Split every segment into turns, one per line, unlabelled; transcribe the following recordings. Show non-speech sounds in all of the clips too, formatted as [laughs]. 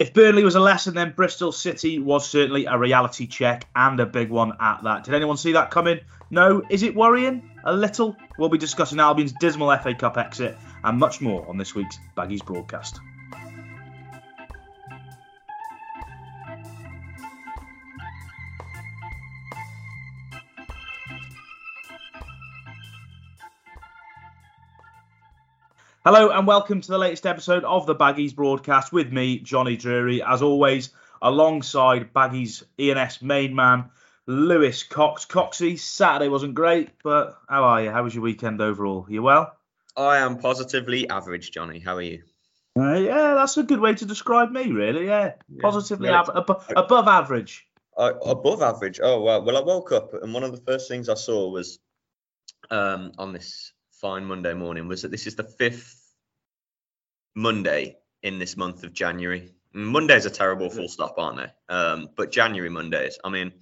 If Burnley was a lesson, then Bristol City was certainly a reality check and a big one at that. Did anyone see that coming? No. Is it worrying? A little. We'll be discussing Albion's dismal FA Cup exit and much more on this week's Baggies broadcast. Hello and welcome to the latest episode of the Baggies broadcast with me, Johnny Drury, as always, alongside Baggies E&S main man, Lewis Cox. Coxie, Saturday wasn't great, but how are you? How was your weekend overall? You well?
I am positively average, Johnny. How are you?
Uh, yeah, that's a good way to describe me, really. Yeah, yeah. positively ab- ab- above average.
Uh, above average. Oh well. Well, I woke up and one of the first things I saw was um, on this fine Monday morning was that this is the fifth Monday in this month of January. Mondays are terrible, full stop, aren't they? Um, but January Mondays. I mean,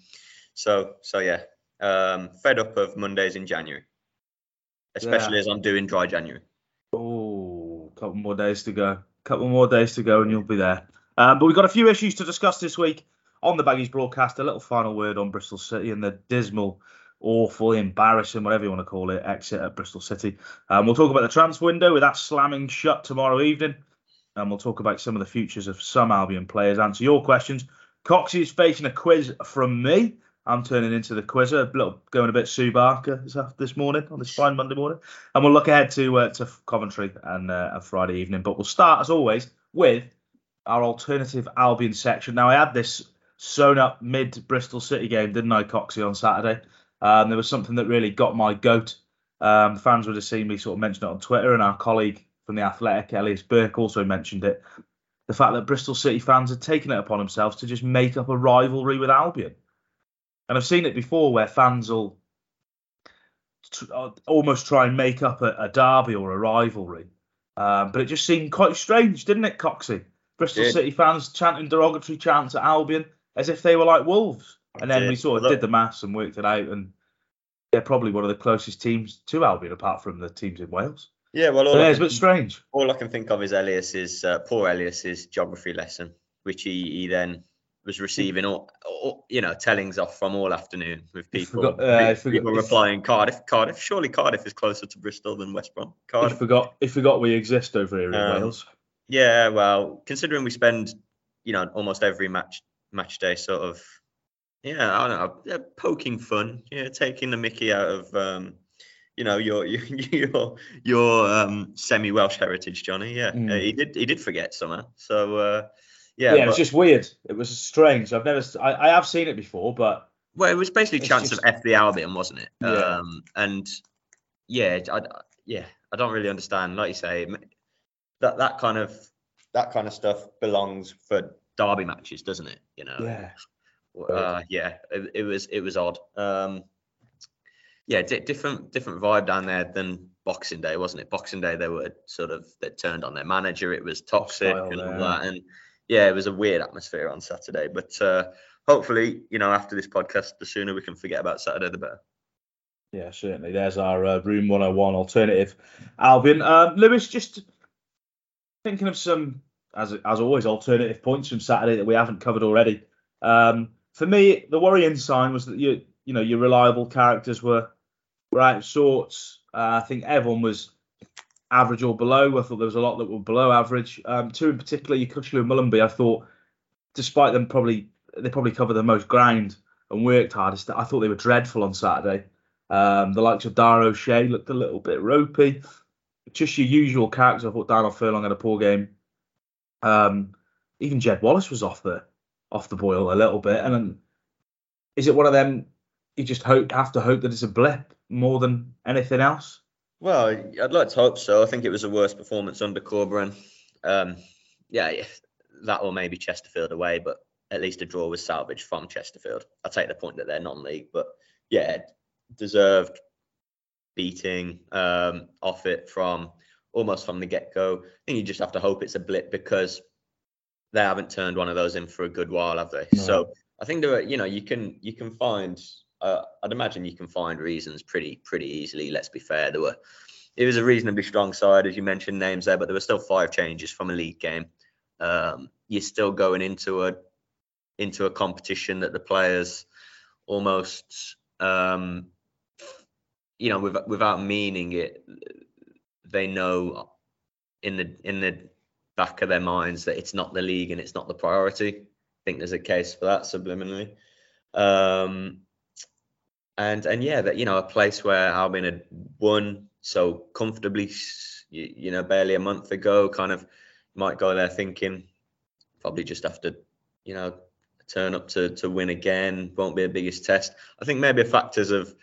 so so yeah. Um, fed up of Mondays in January, especially yeah. as I'm doing dry January.
Oh, couple more days to go. Couple more days to go, and you'll be there. Um, but we've got a few issues to discuss this week on the Baggies broadcast. A little final word on Bristol City and the dismal awful, embarrassing, whatever you want to call it, exit at Bristol City. Um, we'll talk about the transfer window with that slamming shut tomorrow evening. And we'll talk about some of the futures of some Albion players, answer your questions. Coxie is facing a quiz from me. I'm turning into the quizzer, little, going a bit Sue Barker this morning on this fine Monday morning, and we'll look ahead to uh, to Coventry and uh, Friday evening. But we'll start as always with our alternative Albion section. Now I had this sewn up mid Bristol City game, didn't I, Coxie, on Saturday? Um, there was something that really got my goat. Um, fans would have seen me sort of mention it on Twitter, and our colleague from the Athletic, Elias Burke, also mentioned it. The fact that Bristol City fans had taken it upon themselves to just make up a rivalry with Albion. And I've seen it before where fans will t- uh, almost try and make up a, a derby or a rivalry. Um, but it just seemed quite strange, didn't it, Coxie? Bristol City fans chanting derogatory chants at Albion as if they were like wolves. And then we sort of did the maths and worked it out, and they're probably one of the closest teams to Albion, apart from the teams in Wales.
Yeah, well, all
so, yeah, it's a bit strange.
All I can think of is Elias's uh, poor Elias's geography lesson, which he, he then was receiving all, all, you know tellings off from all afternoon with people. forgot, uh, people forgot, replying Cardiff Cardiff? Surely Cardiff is closer to Bristol than West Brom. Cardiff.
he forgot he forgot we exist over here in um, Wales.
yeah well considering we spend you know almost every match match day sort of yeah, I don't know, yeah, poking fun, yeah, taking the Mickey out of um, you know your [laughs] your your um, semi Welsh heritage, Johnny. Yeah, mm. he did he did forget somehow. So uh,
yeah, yeah, it was just weird. It was strange. I've never I, I have seen it before, but
well, it was basically chance just... of FB Albion, wasn't it? Yeah. Um, and yeah, I, yeah, I don't really understand. Like you say, that that kind of that kind of stuff belongs for derby matches, doesn't it? You know.
Yeah.
Uh, yeah, it, it, was it was odd. Um, yeah, d- different different vibe down there than Boxing Day, wasn't it? Boxing Day, they were sort of they turned on their manager. It was toxic and all that, and yeah, it was a weird atmosphere on Saturday. But uh, hopefully, you know, after this podcast, the sooner we can forget about Saturday, the better.
Yeah, certainly. There's our uh, Room 101 alternative. Albion, um, Lewis, just thinking of some, as as always, alternative points from Saturday that we haven't covered already. Um, for me, the worrying sign was that you you know your reliable characters were were out of sorts. Uh, I think everyone was average or below. I thought there was a lot that were below average. Um, two in particular, Yokuslu and Molumby, I thought, despite them probably they probably covered the most ground and worked hardest, I thought they were dreadful on Saturday. Um, the likes of Dara O'Shea looked a little bit ropey. Just your usual characters. I thought Darnell Furlong had a poor game. Um, even Jed Wallace was off there off the boil a little bit. And is it one of them you just hope have to hope that it's a blip more than anything else?
Well, I'd like to hope so. I think it was a worse performance under Corberan. Um, yeah, yeah, that or maybe Chesterfield away, but at least a draw was salvaged from Chesterfield. I take the point that they're non-league, but yeah, deserved beating um, off it from almost from the get-go. I think you just have to hope it's a blip because they haven't turned one of those in for a good while, have they? No. So I think there are, you know, you can you can find. Uh, I'd imagine you can find reasons pretty pretty easily. Let's be fair. There were. It was a reasonably strong side, as you mentioned names there, but there were still five changes from a league game. Um, you're still going into a into a competition that the players almost um, you know without, without meaning it they know in the in the back of their minds that it's not the league and it's not the priority. I think there's a case for that subliminally. Um, and and yeah, that you know a place where Albion had won so comfortably, you, you know, barely a month ago, kind of might go there thinking probably just have to, you know, turn up to to win again. Won't be a biggest test. I think maybe factors of,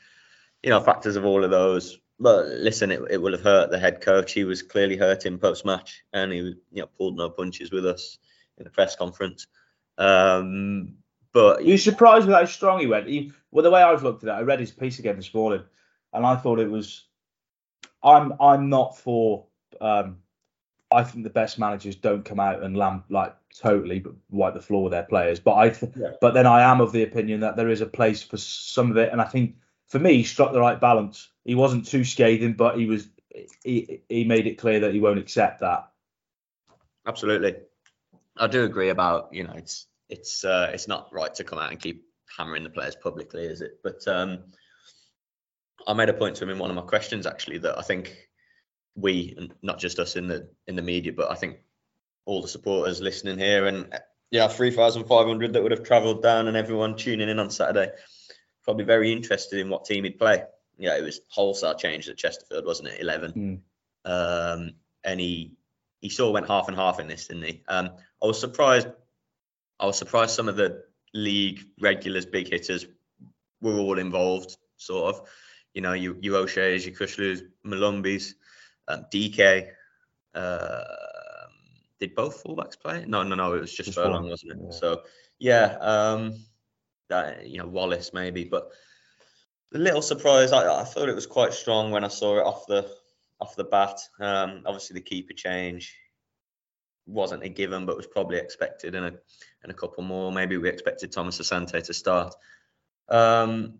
you know, factors of all of those. But listen, it, it will have hurt the head coach. He was clearly hurting post match, and he you know pulled no punches with us in the press conference. Um, but
you surprised with how strong he went. He, well, the way I've looked at it, I read his piece again this morning, and I thought it was. I'm I'm not for. Um, I think the best managers don't come out and lamp like totally wipe the floor with their players. But I, th- yeah. but then I am of the opinion that there is a place for some of it, and I think for me, he struck the right balance. He wasn't too scathing, but he was. He he made it clear that he won't accept that.
Absolutely, I do agree about you know it's it's uh, it's not right to come out and keep hammering the players publicly, is it? But um, I made a point to him in one of my questions actually that I think we, and not just us in the in the media, but I think all the supporters listening here and yeah, three thousand five hundred that would have travelled down and everyone tuning in on Saturday, probably very interested in what team he'd play. Yeah, it was wholesale change at Chesterfield, wasn't it? Eleven, mm. um, and he he sort of went half and half in this, didn't he? Um, I was surprised I was surprised some of the league regulars, big hitters, were all involved. Sort of, you know, you you O'Shea's, your Kushlus, Molumbys, um, DK. Uh, did both fullbacks play? No, no, no. It was just, just Furlong, wasn't it? Yeah. So yeah, um, that you know Wallace maybe, but a little surprise. I, I thought it was quite strong when I saw it off the off the bat. Um, obviously the keeper change wasn't a given, but was probably expected, and a and a couple more. Maybe we expected Thomas Asante to start. Um,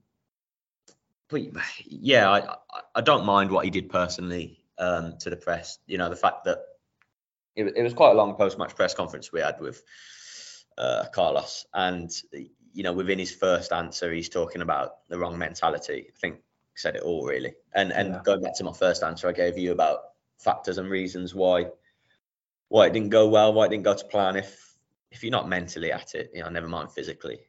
but yeah, I I don't mind what he did personally um, to the press. You know, the fact that it, it was quite a long post-match press conference we had with uh, Carlos, and you know, within his first answer, he's talking about the wrong mentality. I think said it all really. And and yeah. going back to my first answer I gave you about factors and reasons why why it didn't go well, why it didn't go to plan. If if you're not mentally at it, you know, never mind physically.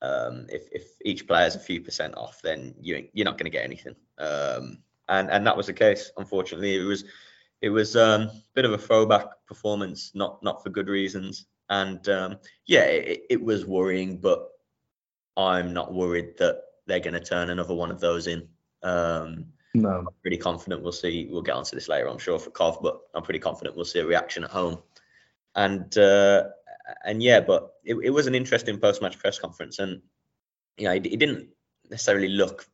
Um, if if each player's a few percent off, then you you're not going to get anything. Um, and and that was the case. Unfortunately, it was it was um, a bit of a throwback performance, not not for good reasons. And um, yeah, it, it was worrying, but I'm not worried that they're going to turn another one of those in. Um,
no. I'm
pretty confident we'll see. We'll get onto this later, I'm sure, for Cov, but I'm pretty confident we'll see a reaction at home. And uh, and yeah, but it, it was an interesting post-match press conference, and you know, he, he didn't necessarily look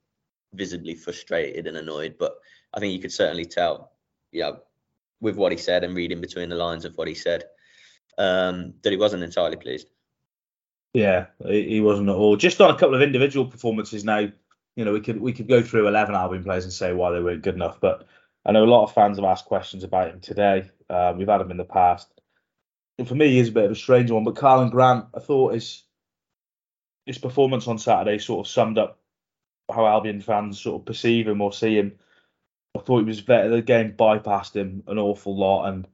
visibly frustrated and annoyed, but I think you could certainly tell, yeah, you know, with what he said and reading between the lines of what he said, um, that he wasn't entirely pleased.
Yeah, he wasn't at all. Just on a couple of individual performances now, you know, we could we could go through 11 Albion players and say why they weren't good enough, but I know a lot of fans have asked questions about him today. Uh, we've had him in the past. And for me, he's a bit of a strange one, but Karlan Grant, I thought his his performance on Saturday sort of summed up how Albion fans sort of perceive him or see him. I thought he was better. The game bypassed him an awful lot, and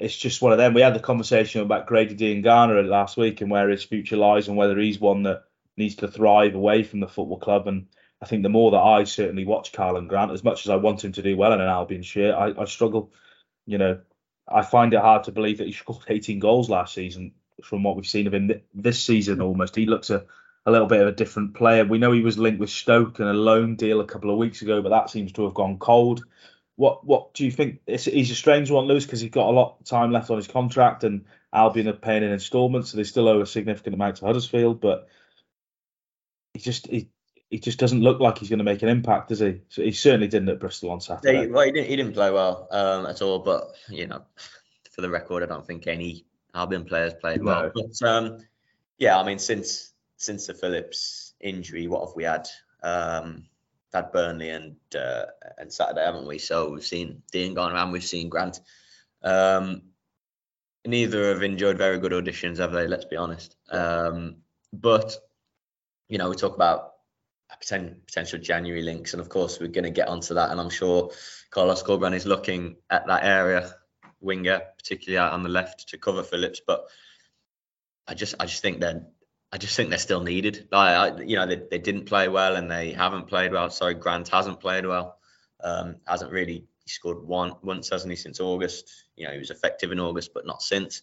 it's just one of them. We had the conversation about Grady Diangana last week and where his future lies and whether he's one that needs to thrive away from the football club. And I think the more that I certainly watch Karlan Grant, as much as I want him to do well in an Albion shirt, I, I struggle. You know, I find it hard to believe that he scored 18 goals last season from what we've seen of him this season almost. He looks a, a little bit of a different player. We know he was linked with Stoke and a loan deal a couple of weeks ago, but that seems to have gone cold. What what do you think? It's, he's a strange one, Lewis, because he's got a lot of time left on his contract, and Albion are paying in instalments, so they still owe a significant amount to Huddersfield. But he just he, he just doesn't look like he's going to make an impact, does he? So he certainly didn't at Bristol on Saturday.
well, he didn't, he didn't play well um, at all. But you know, for the record, I don't think any Albion players played well. No. But um, yeah, I mean, since since the Phillips injury, what have we had? Um, had Burnley and uh, and Saturday, haven't we? So we've seen Diangana, we've seen Grant. Um, neither have enjoyed very good auditions, have they? Let's be honest. Um, but you know, we talk about potential January links, and of course we're going to get onto that. And I'm sure Carlos Corberán is looking at that area winger, particularly out on the left, to cover Phillips. But I just, I just think they're, I just think they're still needed. I, you know, they, they didn't play well and they haven't played well. Sorry, Grant hasn't played well. Um, hasn't really scored one once, hasn't he, since August? You know, he was effective in August, but not since.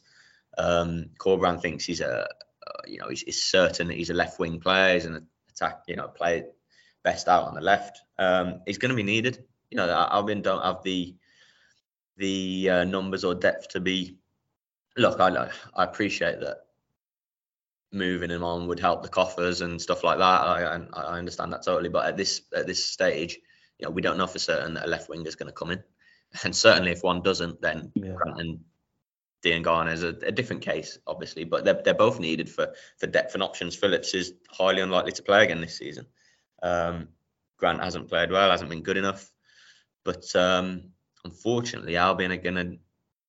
Um, Corberán thinks he's a, uh, you know, he's, he's, certain that he's a left wing player. He's an attack, you know, play best out on the left. Um, he's going to be needed. You know, Albion don't have the the uh, numbers or depth to be. Look, I I appreciate that moving him on would help the coffers and stuff like that. I I understand that totally, but at this at this stage, you know, we don't know for certain that a left winger is going to come in, [laughs] and certainly if one doesn't, then yeah. Grant and Diangana is a, a, different case, obviously, but they're they're both needed for for depth and options. Phillips is highly unlikely to play again this season. Um, Grant hasn't played well, hasn't been good enough, but um, unfortunately, Albion are going to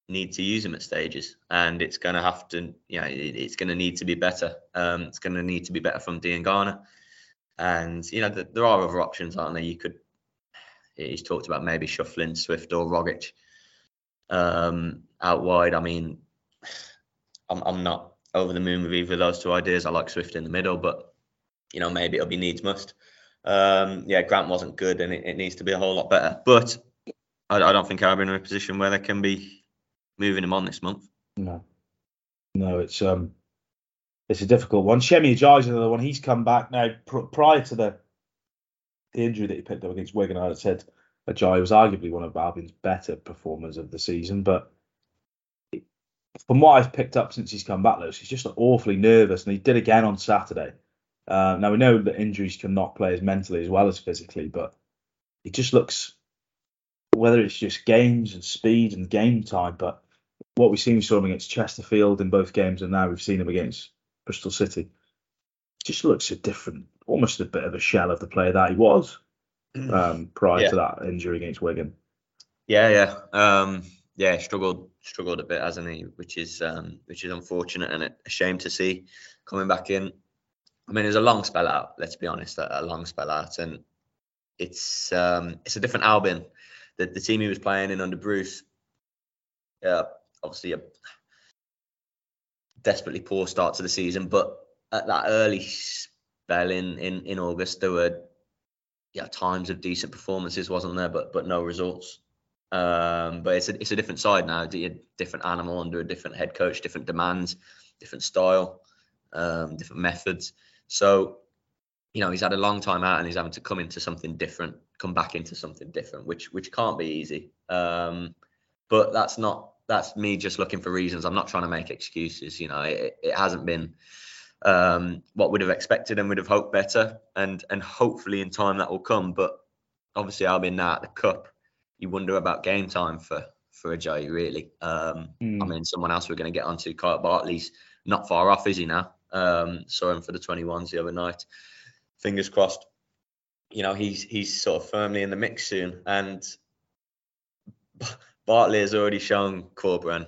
need to use him at stages, and it's going to have to, you know, it, it's going to need to be better. Um, it's going to need to be better from Diangana, and you know, the, there are other options, aren't there? You could he's talked about maybe shuffling Swift or Rogic um, out wide. I mean, I'm, I'm not over the moon with either of those two ideas. I like Swift in the middle, but you know maybe it'll be needs must. Um, yeah, Grant wasn't good, and it, it, needs to be a whole lot better. But I, I don't think I'm in a position where there can be moving him on this month.
No, no, it's um, it's a difficult one. Semi Ajayi another one. He's come back now. Pr- prior to the the injury that he picked up against Wigan, I had said Ajayi was arguably one of Albion's better performers of the season. But from what I've picked up since he's come back, Lewis, he's just awfully nervous, and he did again on Saturday. Uh, now we know that injuries can knock players mentally as well as physically, but he just looks whether it's just games and speed and game time, but what we've seen we saw him against Chesterfield in both games, and now we've seen him against Bristol City, just looks a different, almost a bit of a shell of the player that he was mm. um, prior yeah. to that injury against Wigan.
Yeah, yeah, um, yeah. Struggled, struggled a bit, hasn't he? Which is, um, which is unfortunate and a shame to see coming back in. I mean, it was a long spell out. Let's be honest, a, a long spell out, and it's um, it's a different Albion. The, the team he was playing in under Bruce, yeah, obviously a desperately poor start to the season, but at that early spell in in, in August, there were yeah times of decent performances, wasn't there? But but no results. Um, but it's a it's a different side now. A different animal under a different head coach, different demands, different style, um, different methods. So you know he's had a long time out and he's having to come into something different, come back into something different, which which can't be easy. Um, but that's not that's me just looking for reasons. I'm not trying to make excuses. You know, it, it hasn't been um, what we'd have expected and we'd have hoped better, and and hopefully in time that will come. But obviously, Albion now at the cup, you wonder about game time for for Ajayi really. Um, mm. I mean, someone else we're going to get onto, Kyle Bartley's not far off, is he now? Um, saw him for the 21s the other night. Fingers crossed. You know, he's he's sort of firmly in the mix soon, and Bartley has already shown Corberán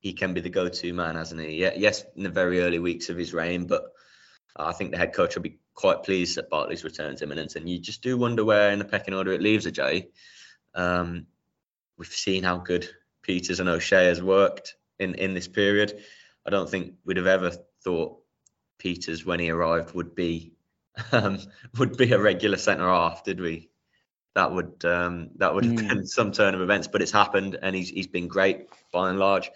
he can be the go-to man, hasn't he? Yeah, yes, in the very early weeks of his reign, but I think the head coach will be quite pleased that Bartley's return's imminent. And you just do wonder where in the pecking order it leaves Ajayi. Um, we've seen how good Pieters and O'Shea has worked in in this period. I don't think we'd have ever thought Pieters when he arrived would be [laughs] um, would be a regular centre half, did we? That would um, that would have mm. been some turn of events, but it's happened, and he's he's been great by and large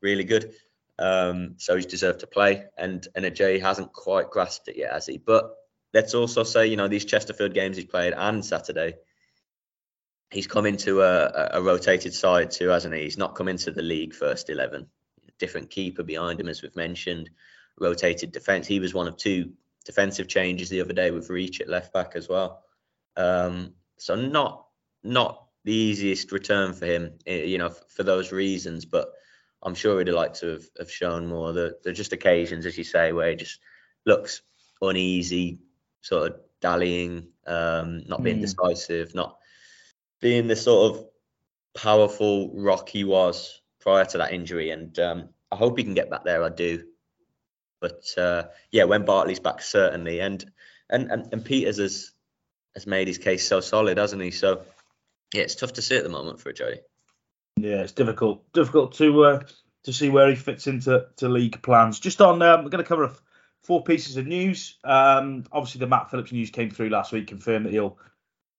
really good. Um, so he's deserved to play, and and Ajayi hasn't quite grasped it yet, has he? But let's also say, you know, these Chesterfield games he's played and Saturday, he's come into a, a rotated side too, hasn't he? He's not come into the league first eleven. Different keeper behind him, as we've mentioned. Rotated defence. He was one of two defensive changes the other day with Reach at left back as well. Um, so not not the easiest return for him, eh, you know, for those reasons, but I'm sure he'd like to have, have shown more. There, are just occasions, as you say, where he just looks uneasy, sort of dallying, um, not being mm. decisive, not being the sort of powerful rock he was prior to that injury. And um, I hope he can get back there. I do. But uh, yeah, when Bartley's back, certainly. And and and, and Pieters has has made his case so solid, hasn't he? So yeah, it's tough to see at the moment for Ajayi.
Yeah, it's difficult. Difficult to uh, to see where he fits into to league plans. Just on, um, we're going to cover four pieces of news. Um, obviously, the Matt Phillips news came through last week, confirmed that he'll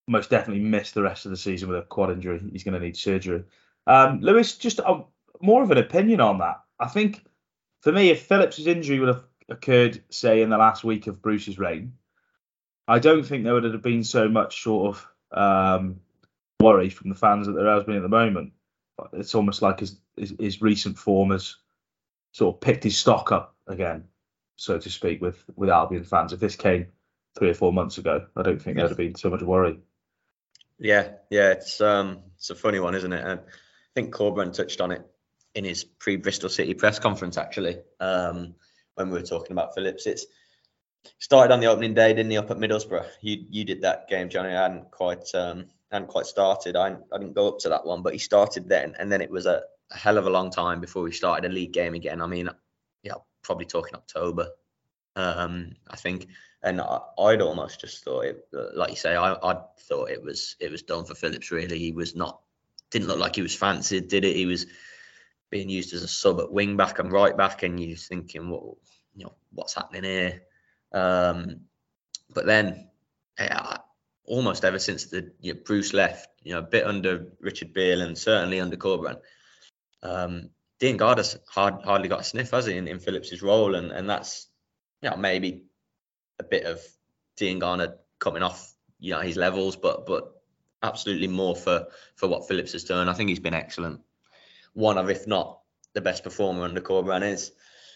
most definitely miss the rest of the season with a quad injury. He's going to need surgery. Um, Lewis, just uh, more of an opinion on that. I think for me, if Phillips' injury would have occurred, say, in the last week of Bruce's reign, I don't think there would have been so much sort of um, worry from the fans that there has been at the moment. It's almost like his, his, his recent form has sort of picked his stock up again, so to speak, with with Albion fans. If this came three or four months ago, I don't think there would have been so much worry.
Yeah, yeah, it's um, it's a funny one, isn't it? And I think Corberán touched on it in his pre-Bristol City press conference actually, um, when we were talking about Phillips. It's started on the opening day, didn't he, up at Middlesbrough? You you did that game, Johnny. I hadn't quite um, hadn't quite started. I I didn't go up to that one, but he started then, and then it was a, a hell of a long time before we started a league game again. I mean, yeah, probably talking October, um, I think. And I, would almost just thought it, like you say, I, I thought it was it was done for Phillips. Really, he was not didn't look like he was fancied, did it? He was being used as a sub at wing back and right back, and you're thinking, what you know, what's happening here? Um, but then, yeah, almost ever since the you know, Bruce left, you know, a bit under Richard Beale and certainly under Corberán, um, Diangana's hard, hardly got a sniff, has he, in, in Phillips's role, and and that's you know maybe a bit of Diangana coming off you know his levels, but but absolutely more for for what Phillips has done. I think he's been excellent. One of, if not the best performer under Corberán is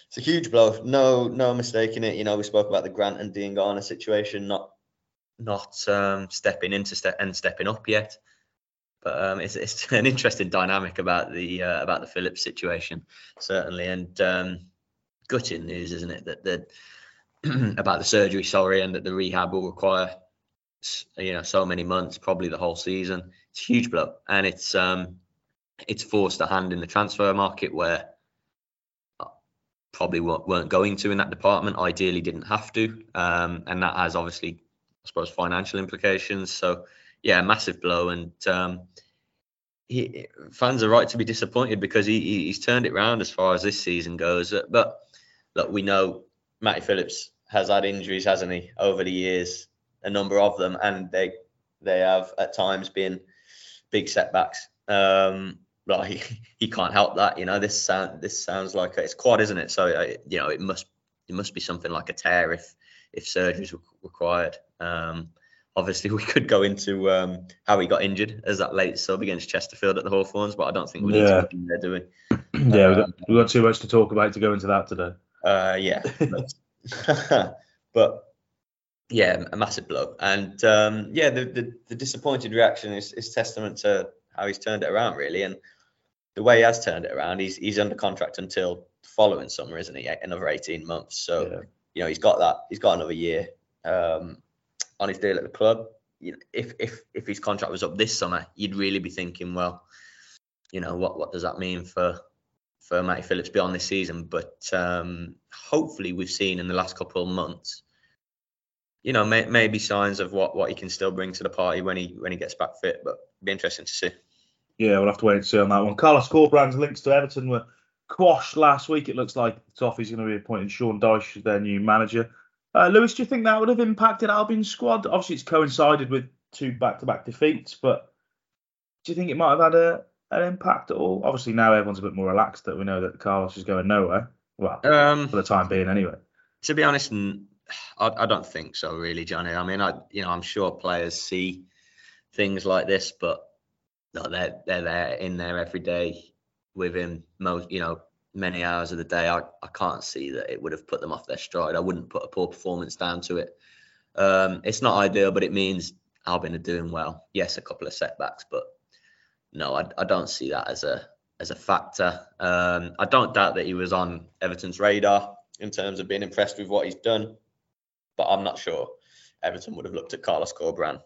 it's a huge blow. No, no mistake in it. You know, we spoke about the Grant and Diangana situation, not not um, stepping into step and stepping up yet. But um, it's, it's [laughs] an interesting dynamic about the uh, about the Phillips situation, certainly, and um, gutting news, isn't it? That the [clears throat] about the surgery, sorry, and that the rehab will require you know so many months, probably the whole season. It's a huge blow, and it's um it's forced a hand in the transfer market where probably weren't going to in that department. Ideally, didn't have to, um, and that has obviously, I suppose, financial implications. So, yeah, massive blow, and um, he, fans are right to be disappointed because he, he's turned it around as far as this season goes. But look, we know Matty Phillips has had injuries, hasn't he, over the years, a number of them, and they they have at times been big setbacks. Um, like he, he can't help that. You know, this sound this sounds like a, it's quad, isn't it? So uh, you know, it must it must be something like a tear if if surgery is required. Um, obviously, [laughs] we could go into um, how he got injured as that late sub against Chesterfield at the Hawthorns, but I don't think we need yeah. to go there, do we? [clears throat]
yeah, um, we've, got, we've got too much to talk about to go into that today.
Uh, yeah, [laughs] but, [laughs] but yeah, a massive blow, and um, yeah, the, the, the disappointed reaction is, is testament to how he's turned it around, really, and the way he has turned it around, he's he's under contract until the following summer, isn't he? Another 18 months. So yeah. you know he's got that. He's got another year um, on his deal at the club. You know, if if if his contract was up this summer, you'd really be thinking, well, you know, what what does that mean for for Matty Phillips beyond this season? But um, hopefully, we've seen in the last couple of months, you know, may, maybe signs of what what he can still bring to the party when he when he gets back fit. But be interesting to see.
Yeah, we'll have to wait and see on that one. Carlos Corberán's links to Everton were quashed last week. It looks like Toffee's going to be appointing Sean Dyche as their new manager. Uh, Lewis, do you think that would have impacted Albion's squad? Obviously, it's coincided with two back-to-back defeats, but do you think it might have had a, an impact at all? Obviously, now everyone's a bit more relaxed that we know that Carlos is going nowhere. Well, um, for the time being, anyway.
To be honest, I, I don't think so, really, Johnny. I mean, I you know, I'm sure players see things like this, but no, they're they're there in there every day with him. Most you know many hours of the day. I, I can't see that it would have put them off their stride. I wouldn't put a poor performance down to it. Um, it's not ideal, but it means Albion are doing well. Yes, a couple of setbacks, but no, I, I don't see that as a as a factor. Um, I don't doubt that he was on Everton's radar in terms of being impressed with what he's done, but I'm not sure Everton would have looked at Carlos Corberán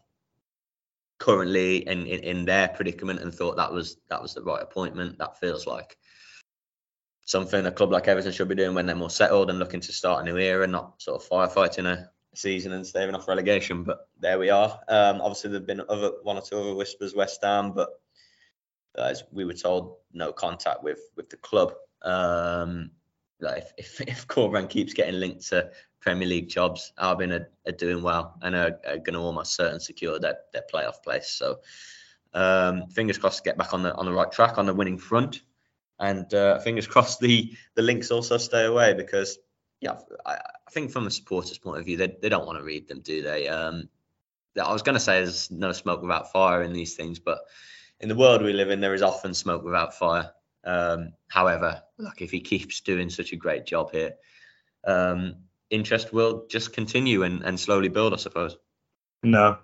currently in, in, in their predicament and thought that was that was the right appointment. That feels like something a club like Everton should be doing when they're more settled and looking to start a new era, not sort of firefighting a season and staving off relegation. But there we are. Um, obviously, there've been other one or two other whispers West Ham, but as we were told, no contact with with the club. Um, if if, [laughs] if Corberan keeps getting linked to Premier League jobs, Albion are, are doing well and are, are going to almost certain secure their, their playoff place. So um, fingers crossed, to get back on the on the right track on the winning front, and uh, fingers crossed the the links also stay away because yeah, I, I think from a supporters' point of view, they, they don't want to read them, do they? Um, I was going to say there's no smoke without fire in these things, but in the world we live in, there is often smoke without fire. Um, however, like if he keeps doing such a great job here, um, interest will just continue and, and slowly build, I suppose.
No,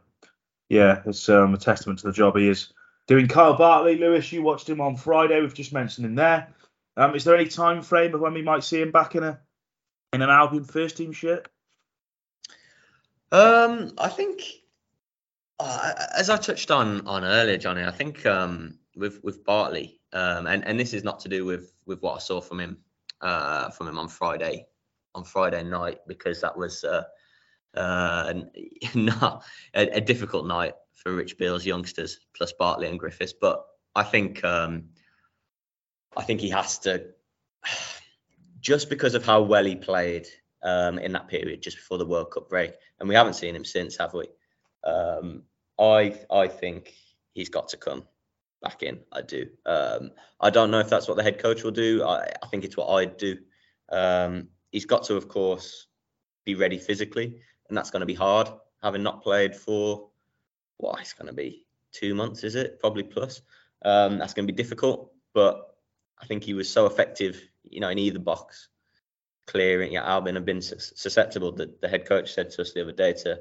yeah, it's um, a testament to the job he is doing. Kyle Bartley, Lewis, you watched him on Friday. We've just mentioned him there. Um, is there any time frame of when we might see him back in a in an Albion first team shirt?
Um, I think, uh, as I touched on on earlier, Johnny, I think um, with with Bartley, um, and and this is not to do with with what I saw from him uh, from him on Friday on Friday night because that was uh, uh, [laughs] not a, a, difficult night for Rich Beale's youngsters plus Bartley and Griffiths. But I think um, I think he has to [sighs] just because of how well he played um, in that period just before the World Cup break, and we haven't seen him since, have we? Um, I I think he's got to come back in. I do. Um, I don't know if that's what the head coach will do. I, I think it's what I'd do. Um, he's got to, of course, be ready physically, and that's going to be hard. Having not played for what it's going to be two months, is it? Probably plus. Um, that's going to be difficult, but I think he was so effective, you know, in either box, clearing. Yeah, Albion have been susceptible. The, the head coach said to us the other day to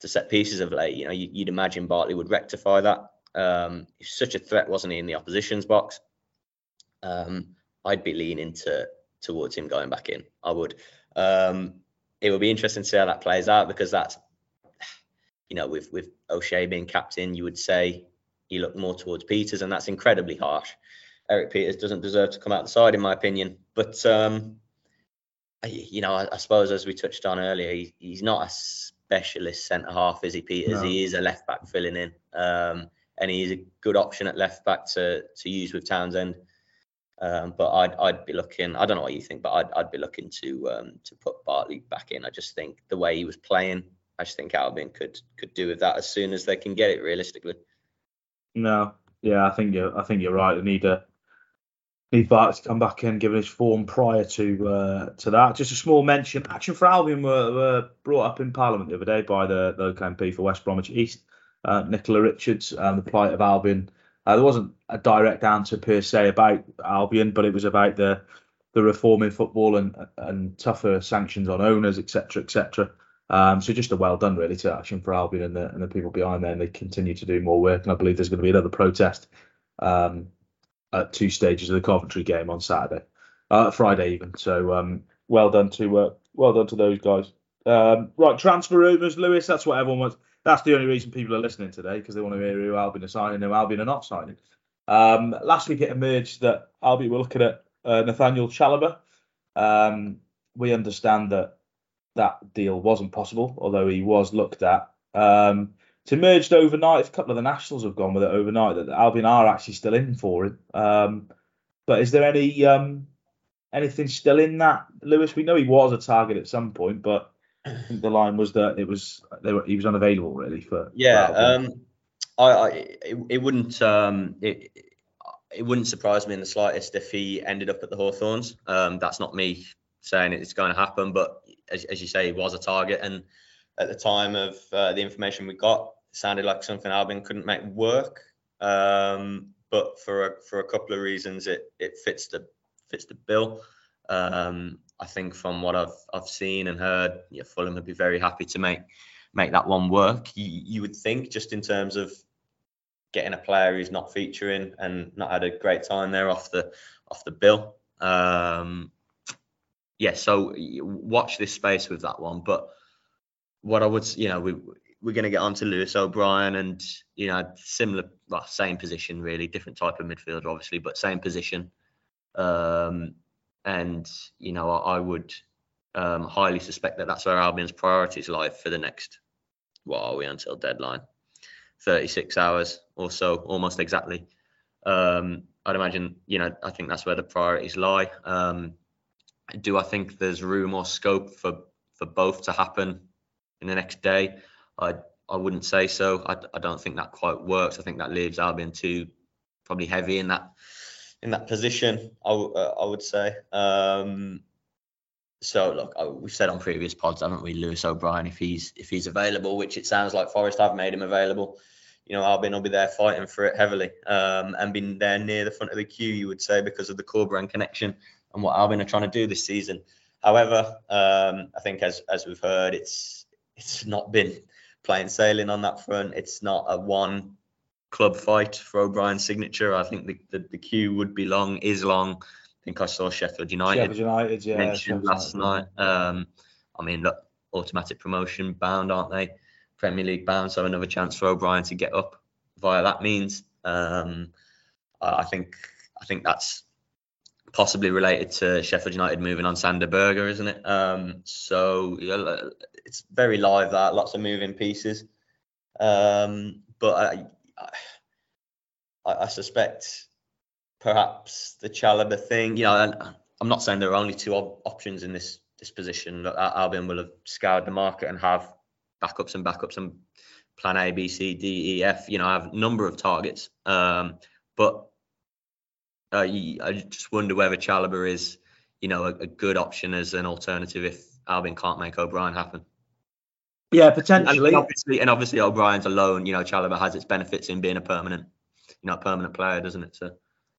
to set pieces of late. You know, you, would imagine Bartley would rectify that. Um, such a threat, wasn't he, in the opposition's box? Um, I'd be leaning to towards him going back in. I would. Um, it will be interesting to see how that plays out because that's, you know, with with O'Shea being captain, you would say you look more towards Pieters, and that's incredibly harsh. Erik Pieters doesn't deserve to come out the side, in my opinion. But um, you know, I, I, suppose as we touched on earlier, he, he's not a specialist centre half, is he, Pieters? No. He is a left back filling in, um, and he's a good option at left back to to use with Townsend. Um, but I'd I'd be looking. I don't know what you think, but I'd I'd be looking to um, to put Bartley back in. I just think the way he was playing, I just think Albion could could do with that as soon as they can get it realistically.
No, yeah, I think you're I think you're right. They need a need Bartley to come back in, given his form prior to uh, to that. Just a small mention. Action for Albion were, were brought up in Parliament the other day by the local MP for West Bromwich East, uh, Nicola Richards, and the plight of Albion uh, there wasn't a direct answer per se about Albion, but it was about the the reform in football and and tougher sanctions on owners, etc., etc. Um, so just a well done really to Action for Albion and the and the people behind there, and they continue to do more work. And I believe there's going to be another protest um, at two stages of the Coventry game on Saturday, uh, Friday even. So um, well done to uh, well done to those guys. Um, right, transfer rumours, Lewis. That's what everyone wants. That's the only reason people are listening today because they want to hear who Albion are signing, and who Albion are not signing. Um, last week it emerged that Albion were looking at uh, Nathaniel Chalobah. Um, we understand that that deal wasn't possible, although he was looked at. Um, it's emerged overnight. A couple of the Nationals have gone with it overnight that Albion are actually still in for him. Um, but is there any um, anything still in that, Lewis? We know he was a target at some point, but [clears throat] the line was that it was they were, he was unavailable really for.
Yeah, for um, I, I it, it wouldn't um it it wouldn't surprise me in the slightest if he ended up at the Hawthorns. Um, that's not me saying it's going to happen, but as, as you say, he was a target, and at the time of uh, the information we got, it sounded like something Albion couldn't make work. Um, but for a, for a couple of reasons, it it fits the fits the bill. Um, I think from what I've I've seen and heard, yeah, Fulham would be very happy to make make that one work. You, you would think just in terms of getting a player who's not featuring and not had a great time there off the off the bill. Um, yeah, so watch this space with that one. But what I would, you know, we we're going to get on to Lewis O'Brien and you know similar, well, same position really, different type of midfielder obviously, but same position. Um, and you know I, I would um, highly suspect that that's where Albion's priorities lie for the next. What are we until deadline? 36 hours or so, almost exactly. Um, I'd imagine, you know, I think that's where the priorities lie. Um, do I think there's room or scope for for both to happen in the next day? I I wouldn't say so. I, I don't think that quite works. I think that leaves Albion too probably heavy in that in that position. I, uh, I would say. Um, so look, we've said on previous pods, haven't we, Lewis O'Brien, if he's if he's available, which it sounds like Forest have made him available. You know, Albion will be there fighting for it heavily, um, and being there near the front of the queue, you would say, because of the Corberan connection and what Albion are trying to do this season. However, um, I think as as we've heard, it's it's not been plain sailing on that front. It's not a one club fight for O'Brien's signature. I think the, the, the queue would be long, is long. I think I saw Sheffield United,
Sheffield United yeah,
mentioned last United. night. Um, I mean, look, automatic promotion bound, aren't they? Premier League bound, so another chance for O'Brien to get up via that means. Um, I think I think that's possibly related to Sheffield United moving on Sander Berge, isn't it? Um, so yeah, it's very live that lots of moving pieces. Um, but I, I, I, suspect perhaps the Chalobah thing. You know, I'm not saying there are only two op- options in this this position. Look, Albion will have scoured the market and have backups and backups and plan A, B, C, D, E, F. You know, I have a number of targets. Um, but uh, I just wonder whether Chalobah is, you know, a, a, good option as an alternative if Albion can't make O'Brien happen.
Yeah, potentially.
And obviously, and obviously O'Brien's alone. You know, Chalobah has its benefits in being a permanent, you know, permanent player, doesn't it? So.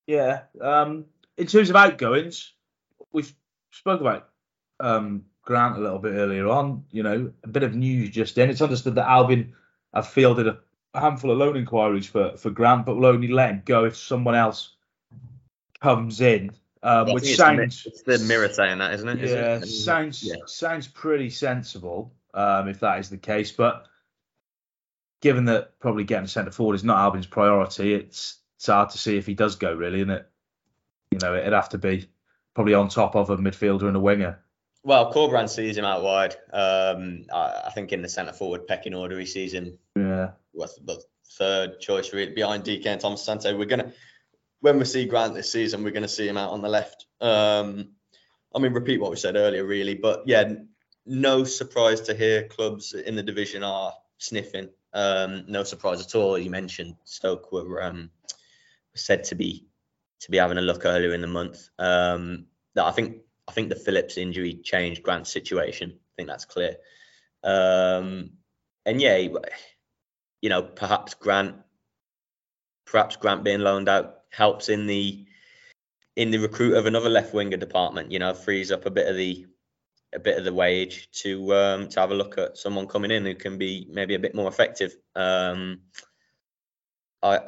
Yeah. Um, in terms of outgoings, we've spoke about um, Grant a little bit earlier on. You know, a bit of news just in. It's understood that Albion have fielded a, a handful of loan inquiries for for Grant, but will only let him go if someone else comes in, um, which sounds
it's the mirror saying that, isn't it?
Yeah,
is it?
sounds yeah. sounds pretty sensible um, if that is the case. But given that probably getting a centre forward is not Albion's priority, it's it's hard to see if he does go really, isn't it? You know, it'd have to be probably on top of a midfielder and a winger.
Well, Corberán sees him out wide. Um, I, I, think in the centre forward pecking order, he sees him.
Yeah.
With the third choice really behind Dike and Thomas Asante. We're gonna when we see Grant this season, we're going to see him out on the left. Um, I mean, repeat what we said earlier, really, but yeah, no surprise to hear clubs in the division are sniffing. Um, no surprise at all. You mentioned Stoke were um, said to be to be having a look earlier in the month. Um, I think I think the Phillips injury changed Grant's situation. I think that's clear. Um, and yeah, you know, perhaps Grant, perhaps Grant being loaned out helps in the in the recruit of another left winger department. You know, frees up a bit of the a bit of the wage to um, to have a look at someone coming in who can be maybe a bit more effective. Um, I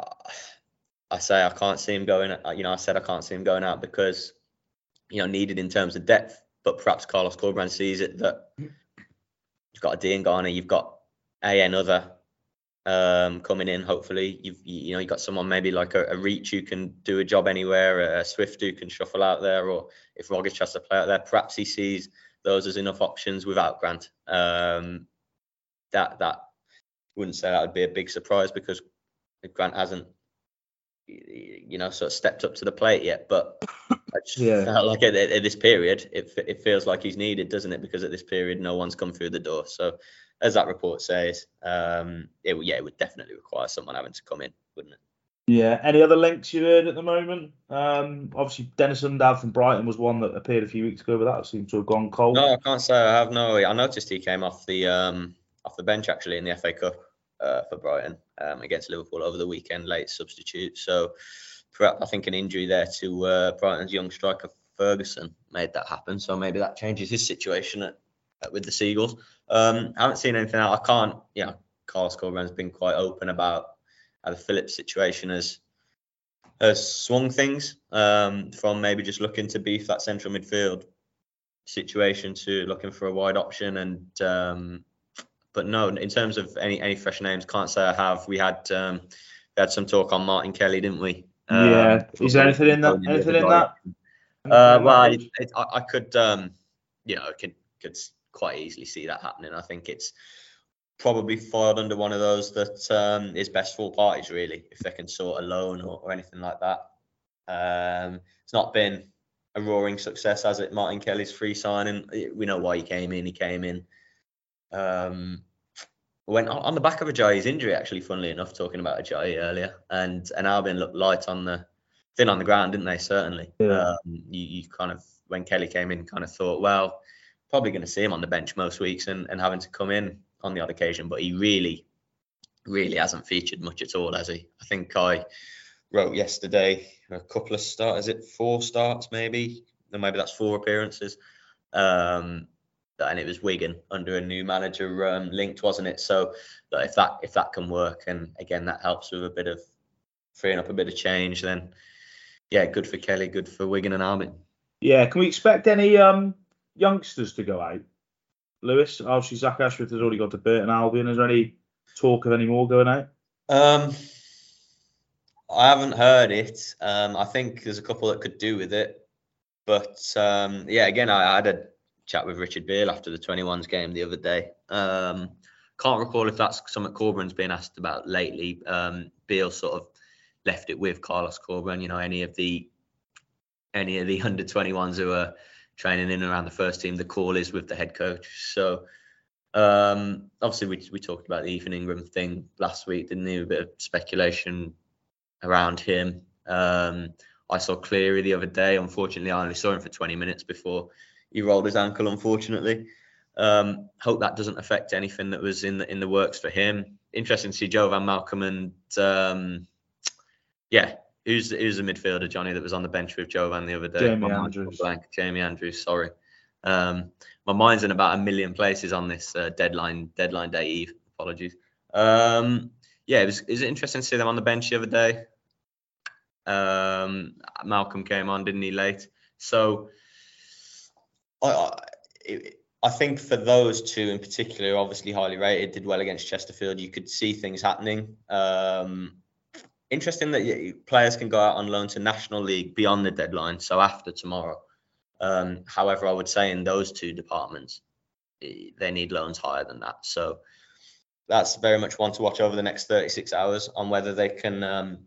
I say I can't see him going. You know, I said I can't see him going out because you know needed in terms of depth. But perhaps Carlos Corberan sees it that you've got a Diangana, you've got a another um, coming in. Hopefully, you've you know you got someone maybe like a, a, Reach who can do a job anywhere, a Swift who can shuffle out there, or if Rogic has to play out there, perhaps he sees those as enough options without Grant. Um, that that wouldn't say that would be a big surprise because Grant hasn't you know sort of stepped up to the plate yet but I just yeah. [laughs] felt like at, at, this period it, it feels like he's needed doesn't it because at this period no one's come through the door so as that report says, um, it yeah, it would definitely require someone having to come in, wouldn't it?
Yeah. Any other links you've heard at the moment? Um, obviously, Deniz Undav from Brighton was one that appeared a few weeks ago, but that seems to have gone cold.
No, I can't say I have. No, I noticed he came off the um, off the bench actually in the FA Cup uh, for Brighton um, against Liverpool over the weekend, late substitute. So, perhaps I think an injury there to uh, Brighton's young striker Ferguson made that happen. So maybe that changes his situation at, at, with the Seagulls. Um, I haven't seen anything out. I can't. Yeah, Carlos Corberan's been quite open about how the Phillips situation has has swung things um, from maybe just looking to beef that central midfield situation to looking for a wide option. And um, but no, in terms of any any fresh names, can't say I have. We had um, we had some talk on Martin Kelly, didn't we?
yeah. Um, Is there anything in that? Anything in that?
Uh, well, I, I, I could, um, you know, I could could quite easily see that happening. I think it's probably filed under one of those that um, is best for all parties, really, if they can sort a loan or, or anything like that. Um, it's not been a roaring success, has it? Martin Kelly's free signing. We know why he came in. He came in. Um, went on the back of Ajayi's injury, actually, funnily enough, talking about Ajayi earlier, and and Albion looked light on the thin on the ground, didn't they? Certainly.
Yeah.
Um, you, you kind of when Kelly came in, kind of thought, well, probably going to see him on the bench most weeks and, and having to come in on the odd occasion, but he really, really hasn't featured much at all, has he? I think I wrote yesterday a couple of starts, is it four starts maybe? Or maybe that's four appearances. Um, and it was Wigan under a new manager um, linked, wasn't it? So if that if that can work, and again that helps with a bit of freeing up a bit of change, then yeah, good for Kelly, good for Wigan and Albion.
Yeah, can we expect any um youngsters to go out? Lewis, obviously Zach Ashworth has already got to Burton Albion. Is there any talk of any more going out?
Um, I haven't heard it. Um, I think there's a couple that could do with it, but um, yeah, again, I, I had a chat with Richard Beale after the 21s game the other day. Um, can't recall if that's something Corberán's been asked about lately. Um, Beale sort of left it with Carlos Corberán. You know, any of the any of the under 21s who are training in and around the first team, the call is with the head coach. So um, obviously we we talked about the Ethan Ingram thing last week, didn't we? A bit of speculation around him. Um, I saw Cleary the other day. Unfortunately, I only saw him for 20 minutes before he rolled his ankle. Unfortunately, um, hope that doesn't affect anything that was in the in the works for him. Interesting to see Jovan Malcolm and um, yeah, who's who's the midfielder Johnny that was on the bench with Jovan the other day?
Jamie Andrews.
Blank. Jamie Andrews. Sorry. Um, my mind's in about a million places on this uh, deadline deadline day eve. Apologies. Um, yeah, it was, it was interesting to see them on the bench the other day. Um, Malcolm came on, didn't he, late? So I, I, I think for those two in particular, obviously highly rated, did well against Chesterfield. You could see things happening. Um, interesting that players can go out on loan to National League beyond the deadline, so after tomorrow. Um, however, I would say in those two departments, they need loans higher than that. So that's very much one to watch over the next 36 hours on whether they can um,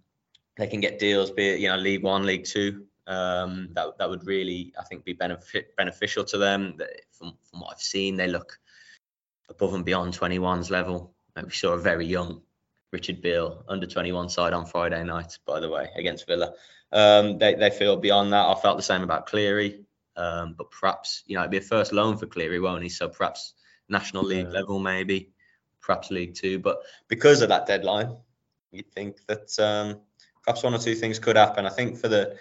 they can get deals, be it you know League One, League Two. Um, that that would really I think be benefit beneficial to them. From from what I've seen, they look above and beyond 21's level. We saw a very young Richard Beale under 21 side on Friday night, by the way, against Villa. Um, they they feel beyond that. I felt the same about Cleary, um, but perhaps you know it'd be a first loan for Cleary, won't he? So perhaps National League yeah. level maybe perhaps League Two. But because of that deadline, you'd think that um, perhaps one or two things could happen. I think for the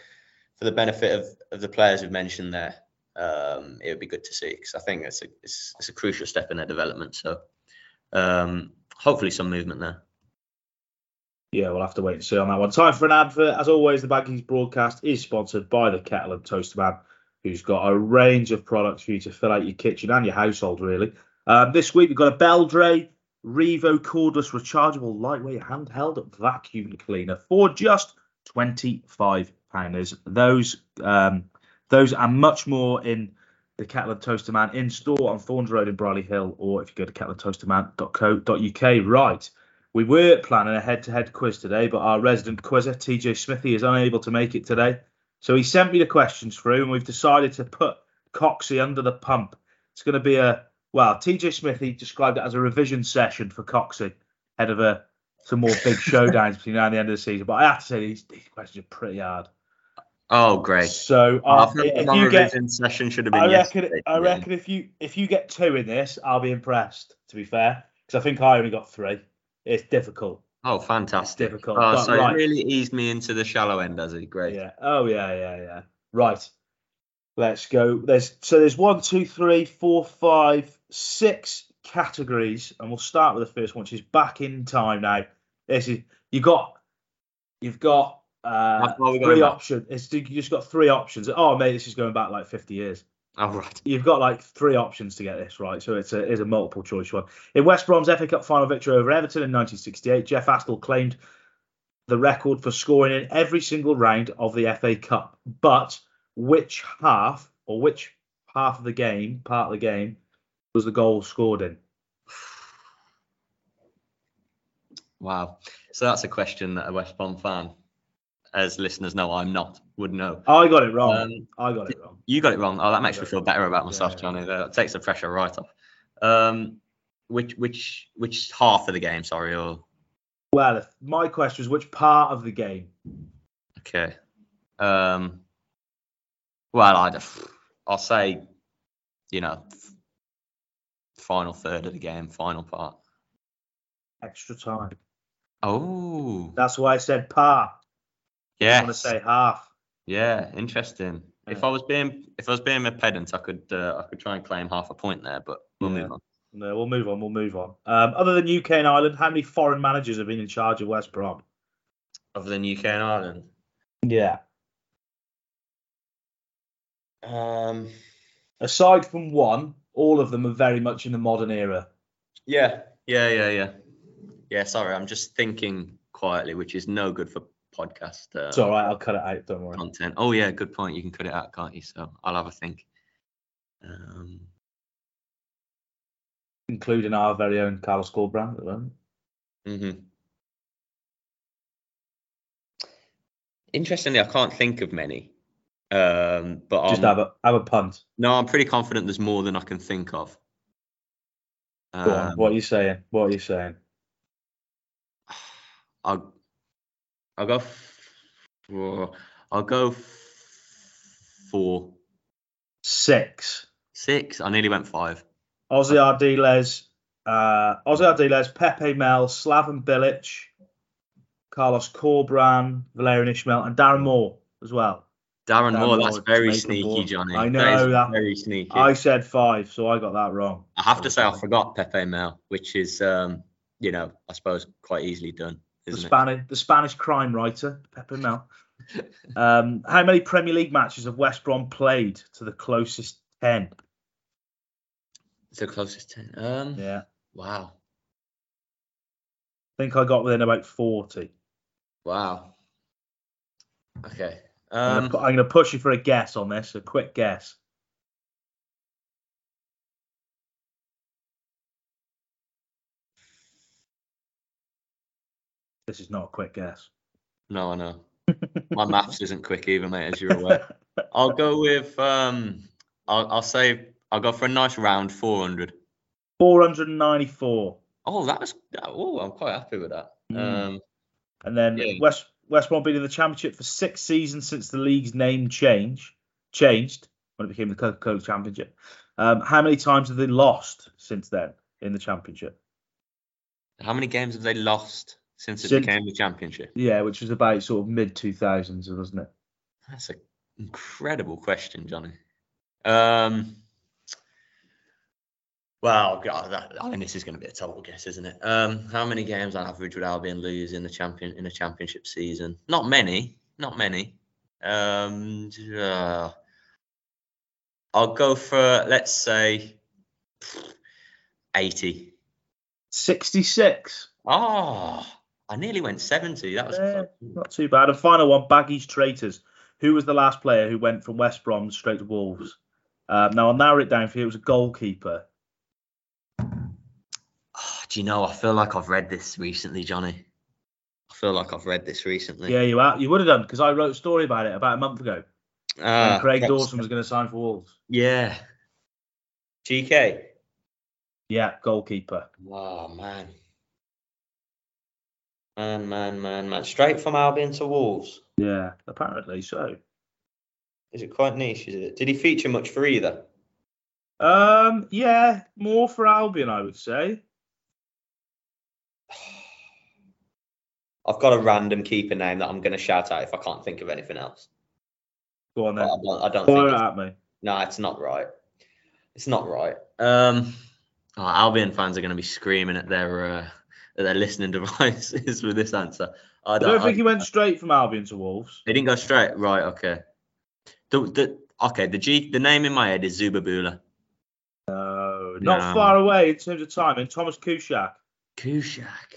for the benefit of, of the players we've mentioned there, um, it would be good to see because I think it's a it's, it's, a crucial step in their development. So um, hopefully some movement there.
Yeah, we'll have to wait and see on that one. Time for an advert. As always, the Baggies broadcast is sponsored by the Kettle and Toaster Man, who's got a range of products for you to fill out your kitchen and your household, really. Um, this week we've got a Beldray Revo cordless rechargeable lightweight handheld vacuum cleaner for just £25. Those um, those are much more in the Kettle and Toaster Man in store on Thorns Road in Brierley Hill, or if you go to kettleandtoasterman.co.uk. Right, we were planning a head-to-head quiz today, but our resident quizzer TJ Smithy is unable to make it today, so he sent me the questions through, and we've decided to put Coxey under the pump. It's going to be a well, TJ Smithy described it as a revision session for Coxey ahead of a some more big [laughs] showdowns between now and the end of the season. But I have to say these, these questions are pretty hard.
Oh, great!
So uh, if you get
session should have been.
I reckon. I reckon if you if you get two in this, I'll be impressed. To be fair, because I think I only got three. It's difficult.
Oh, fantastic!
It's difficult.
Oh, so right. really eased me into the shallow end, does it? Great.
Yeah. Oh yeah, yeah, yeah. Right. Let's go. There's so there's one, two, three, four, five, six categories, and we'll start with the first one, which is back in time. Now, this is you got you've got uh, three options. It's you just got three options. Oh mate, this is going back like 50 years.
Oh right.
You've got like three options to get this right, so it's a it's a multiple choice one. In West Brom's FA Cup final victory over Everton in 1968, Jeff Astle claimed the record for scoring in every single round of the FA Cup, but which half or which half of the game, part of the game, was the goal scored in?
Wow. So that's a question that a West Brom fan, as listeners know, I'm not, would know.
I got it wrong.
Um,
I got it wrong.
You got it wrong. Oh, that makes me feel better about myself,
Yeah.
Johnny. That takes the pressure right off. Um, which which which half of the game? Sorry. Or
Well, my question was which part of the game?
okay. Um. Well, I'd I'll say, you know, final third of the game, final part.
Extra time.
Oh,
That's why I said part. I want to say half.
Yeah, interesting. If I was being if I was being a pedant, I could uh, I could try and claim half a point there, but we'll
Yeah.
move on.
No, we'll move on. We'll move on. Um, other than UK and Ireland, how many foreign managers have been in charge of West Brom?
Other than UK and Ireland,
Yeah.
um,
Aside from one, all of them are very much in the modern era.
yeah, yeah, yeah, yeah, yeah. Sorry, I'm just thinking quietly, which is no good for podcast uh,
It's all right. I'll cut it out. Don't worry.
content. Oh yeah, good point. You can cut it out, can't you? So I'll have a think. Um,
Including our very own Carlos Corberán at the moment.
hmm Interestingly, I can't think of many. Um, but
Just
I'm-
have a have a punt.
No, I'm pretty confident there's more than I can think of.
On.
Um,
What are you saying? What are you saying?
I'll I'll go for I'll go f- for
Six.
six. I nearly went five.
Ossie Ardiles, uh, Ossie Ardiles, Pepe Mel, Slaven Bilic, Carlos Corberán, Valérien Ismaël, and Darren Moore as well.
Darren
Darren
Moore,
Moore,
that's very sneaky. Johnny.
I know
is
that.
very sneaky.
I
I,
said five, so I got that wrong.
I have to say I forgot Pepe Mel, which is um, you know, I suppose quite easily done,
The
it?
Spanish, the Spanish crime writer, Pepe Mel. um, how many Premier League matches have West Brom played to the closest ten?
The closest ten. Um,
Yeah,
wow,
I think I got within about forty.
wow. Okay. Um,
I'm going to push you for a guess on this, a quick guess. This is not a quick guess.
no, I know. [laughs] My maths isn't quick either, mate, as you're aware. I'll go with um I'll I'll say I'll go for a nice round 400.
494.
Oh, that was oh, I'm quite happy with that.
Mm.
Um
And then
Yeah.
West West Brom been in the championship for six seasons since the league's name change changed when it became the Coca-Cola Championship. Um, how many times have they lost since then in the championship?
how many games have they lost since it
Since-
became the championship?
Yeah, which was about sort of mid 2000s, wasn't it?
That's an incredible question, Johnny. Um well, God, that, I mean, this is going to be a total guess, isn't it? Um, how many games on average would Albion lose in the champion in a championship season? Not many, not many. Um, uh, I'll go for let's say eighty.
66.
Oh, I nearly went seventy. That was
not too bad. And final one, Baggies Traitors. Who was the last player who went from West Brom straight to Wolves? Um, now I'll narrow it down for you. It was a goalkeeper.
Oh, do you know? I feel like I've read this recently, Johnny. I feel like I've read this recently.
Yeah, you are, you would have done because I wrote a story about it about a month ago. When Craig Dawson was going to sign for Wolves.
Yeah. GK.
Yeah, goalkeeper.
Oh man. Man, man, man, man. Straight from Albion to Wolves.
Yeah, apparently so.
Is it quite niche? Is it? Did he feature much for either?
Um, yeah, more for Albion, I would say. [sighs]
I've got a random keeper name that I'm going to shout out if I can't think of anything else.
Go on
But
then.
I don't, I don't
Fire
think.
it
It's,
at me.
no, it's not right. It's not right. Um, oh, Albion fans are going to be screaming at their uh, their listening [laughs] devices with this answer. I
I
don't,
don't think
I-
he went straight from Albion to Wolves.
He didn't go straight. Right. Okay. The, the okay. The G. The name in my head is Zuberbühler.
No, not
No.
far away in terms of time. And Tomasz
Kuszczak. Kuszczak.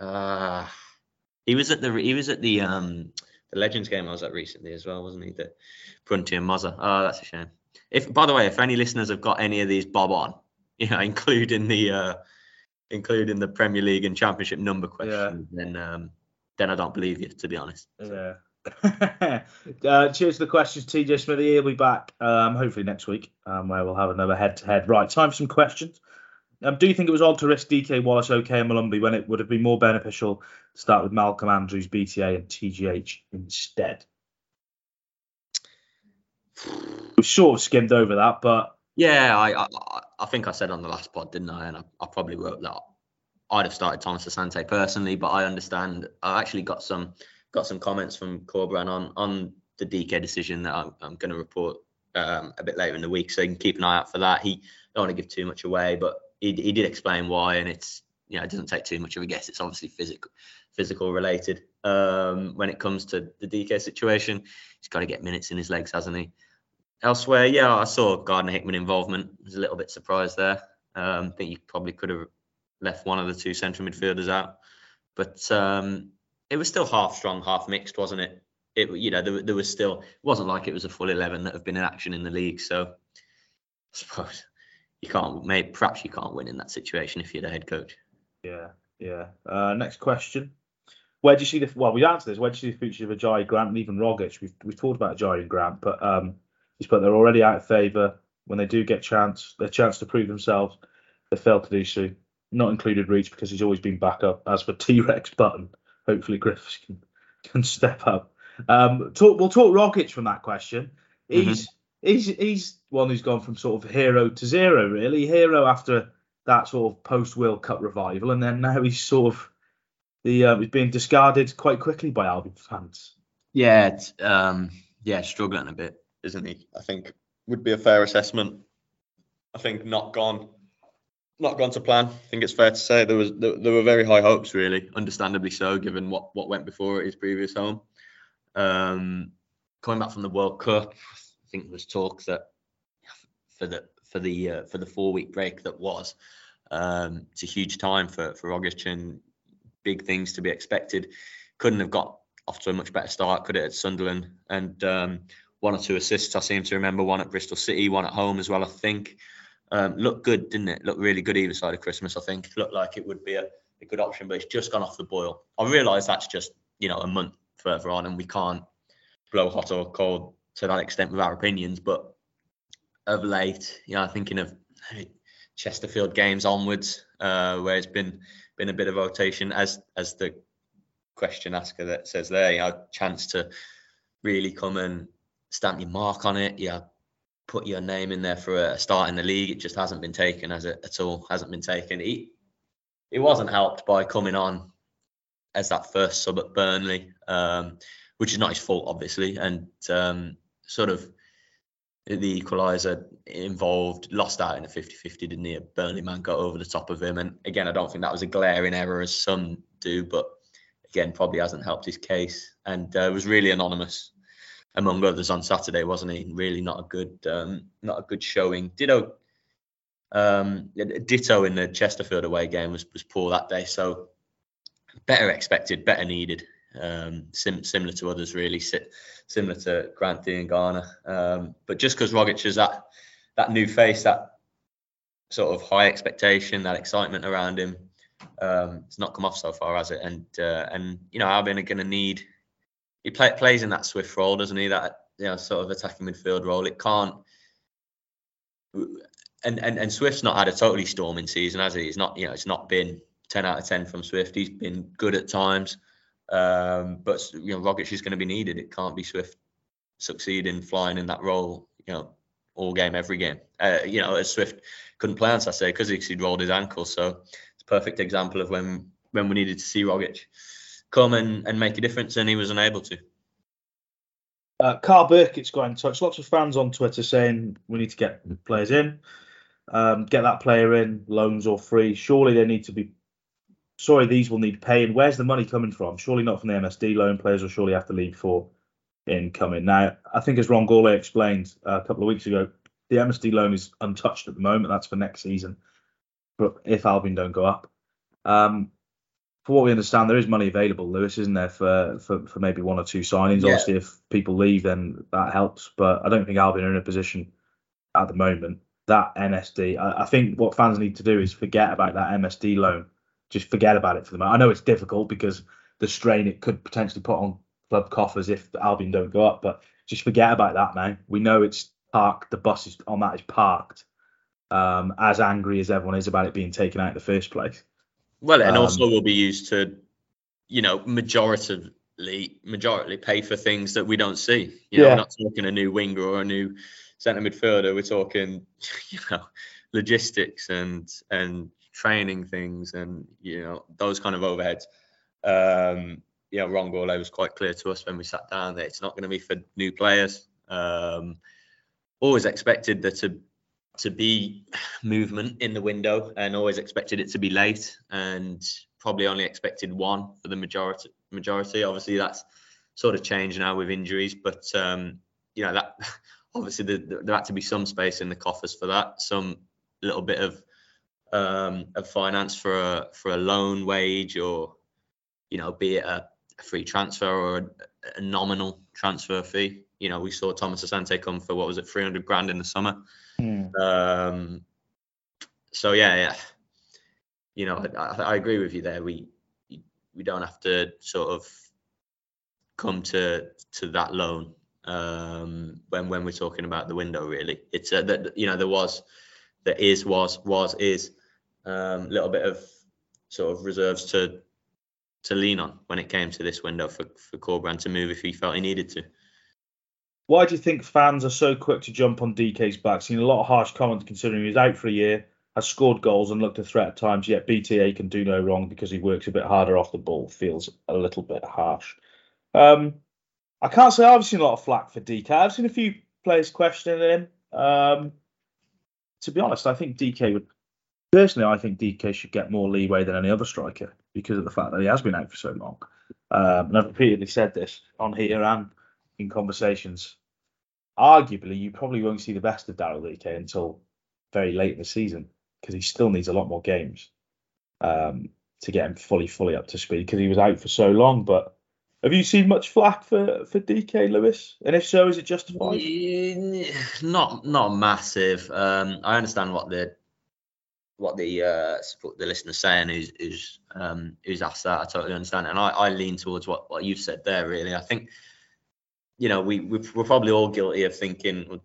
Uh he was at the he was at the um the Legends game I was at recently as well, wasn't he? The Prunty and Mozza. Oh, that's a shame. If by the way, if any listeners have got any of these bob on, [laughs] you know, including the uh, including the Premier League and Championship number question, yeah. then um, then I don't believe you, to be honest.
Yeah. [laughs] uh, cheers to the questions, TJ Smithy. He'll be back um, hopefully next week, um, where we'll have another head-to-head. Right, time for some questions. Um, do you think it was odd to risk DK Wallace, OK, and Molumby when it would have been more beneficial to start with Malcolm Andrews, BTA, and TGH instead? We've sort of skimmed over that, but
yeah, I, I, I think I said on the last pod, didn't I? And I, I probably wrote that I'd have started Thomas Asante personally, but I understand. I actually got some got some comments from Corberán on on the DK decision that I'm, I'm going to report um, a bit later in the week, so you can keep an eye out for that. He don't want to give too much away, but he, he did explain why, and it's you know it doesn't take too much of a guess. It's obviously physical physical related. Um, when it comes to the DK situation, he's got to get minutes in his legs, hasn't he? Elsewhere, yeah, I saw Gardner Hickman involvement. I was a little bit surprised there. Um, I think you probably could have left one of the two central midfielders out, but um, it was still half strong, half mixed, wasn't it? It you know there, there was still it wasn't like it was a full eleven that have been in action in the league. So I suppose you can't maybe perhaps you can't win in that situation if you're the head coach.
Yeah, yeah. Uh, next question. Where do you see the well? We answered this. Where do you see the future of Ajayi Grant and even Rogic? We've we've talked about Ajayi and Grant, but um, he's put they're already out of favour. When they do get chance, their chance to prove themselves, they fail to do so. Not included Reach because he's always been back up. As for [laughs] T Rex Button, hopefully Griffiths can [laughs] can step up. Um, talk, we'll talk Rogic from that question. He's mm-hmm he's he's one who's gone from sort of hero to zero, really. Hero after that sort of post World Cup revival, and then now he's sort of the uh, he's being discarded quite quickly by Albion fans.
Yeah, um, yeah, struggling a bit, isn't he? I think would be a fair assessment. I think not gone, not gone to plan. I think it's fair to say there was there, there were very high hopes, really, understandably so, given what what went before at his previous home. Um, coming back from the World Cup, I think there was talk that for the for the uh, for the four week break that was, um, it's a huge time for for and big things to be expected. Couldn't have got off to a much better start, could it, at Sunderland? And um, one or two assists, I seem to remember one at Bristol City, one at home as well, I think. Um, looked good, didn't it? Looked really good either side of Christmas, I think. Looked like it would be a, a good option, but it's just gone off the boil. I realise that's just, you know, a month further on and we can't blow hot or cold to that extent with our opinions, but of late, you know, thinking of Chesterfield games onwards, uh, where it's been been a bit of rotation, as as the question asker that says there, you know, chance to really come and stamp your mark on it, yeah, put your name in there for a start in the league. It just hasn't been taken as it at all, hasn't been taken. He it wasn't helped by coming on as that first sub at Burnley, um, which is not his fault, obviously, and um, sort of the equaliser involved, lost out in a 50 50, didn't he? A Burnley man got over the top of him. And again, I don't think that was a glaring error as some do, but again, probably hasn't helped his case. And uh, was really anonymous among others on Saturday, wasn't he? Really not a good, um, not a good showing. Ditto, um, ditto in the Chesterfield away game was, was poor that day. So better expected, better needed um, sim- similar to others, really, similar to Grant and Garner. Um, but just because Rogic is that that new face, that sort of high expectation, that excitement around him, um, it's not come off so far, has it? And uh, and you know, Albion are going to need. He play, plays in that swift role, doesn't he? That you know, sort of attacking midfield role. It can't. And, and and Swift's not had a totally storming season, has he? He's not, you know, it's not been 10 out of 10 from Swift. He's been good at times. Um, but you know, Rogic is going to be needed. It can't be Swift succeeding flying in that role. You know, all game, every game. Uh, you know, as Swift couldn't play on Saturday because he'd rolled his ankle. So it's a perfect example of when when we needed to see Rogic come and, and make a difference, and he was unable to.
Uh, Carl Burkitt's got in touch. Lots of fans on Twitter saying we need to get players in, um, get that player in, loans or free. Surely they need to be sorry, these will need paying. Where's the money coming from? Surely not from the MSD loan. Players will surely have to leave for incoming. Now, I think as Ron Gourlay explained a couple of weeks ago, the MSD loan is untouched at the moment. That's for next season. But if Albion don't go up, um, for what we understand, there is money available, Lewis, isn't there, for for, for maybe one or two signings.
Yeah.
Obviously, if people leave, then that helps. But I don't think Albion are in a position at the moment. That MSD, I, I think what fans need to do is forget about that MSD loan. Just forget about it for the moment. I know it's difficult because the strain it could potentially put on club coffers if Albion don't go up, but just forget about that man. We know it's parked. The bus is on that is parked. Um, as angry as everyone is about it being taken out in the first place.
Well, and
Um,
also will be used to, you know, majoritively majority pay for things that we don't see. You know,
Yeah.
we're not talking a new winger or a new centre midfielder. We're talking, [laughs] you know, logistics and and training things and you know those kind of overheads. Um, you know, Ron Gourlay was quite clear to us when we sat down that it's not going to be for new players. Um, always expected there to to be movement in the window and always expected it to be late and probably only expected one for the majority majority. Obviously that's sort of changed now with injuries but um you know that [laughs] obviously there, there had to be some space in the coffers for that some little bit of um of finance for a for a loan wage or you know be it a, a free transfer or a, a nominal transfer fee you know we saw Thomas Asante come for what was it 300 grand in the summer um, so yeah, yeah, you know, I, I agree with you there. We we don't have to sort of come to to that loan um, when when we're talking about the window. Really, it's uh, that you know there was there is was was is a um, little bit of sort of reserves to to lean on when it came to this window for for Corberán to move if he felt he needed to.
Why do you think fans are so quick to jump on DK's back? Seen a lot of harsh comments considering he's out for a year, has scored goals and looked a threat at times, yet BTA can do no wrong because he works a bit harder off the ball. Feels a little bit harsh. Um, I can't say I've seen a lot of flack for DK. I've seen a few players questioning him. Um, to be honest, I think DK would. Personally, I think DK should get more leeway than any other striker because of the fact that he has been out for so long. Um, and I've repeatedly said this on here and in conversations. Arguably, you probably won't see the best of Daryl DK until very late in the season because he still needs a lot more games um, to get him fully, fully up to speed because he was out for so long. But have you seen much flack for, for DK Lewis? And if so, is it justified?
Not not massive. Um, I understand what the what the uh, the listener's saying is is um, who's asked that. I totally understand, and I, I lean towards what, what you've said there. Really, I think you know we we we're probably all guilty of thinking well,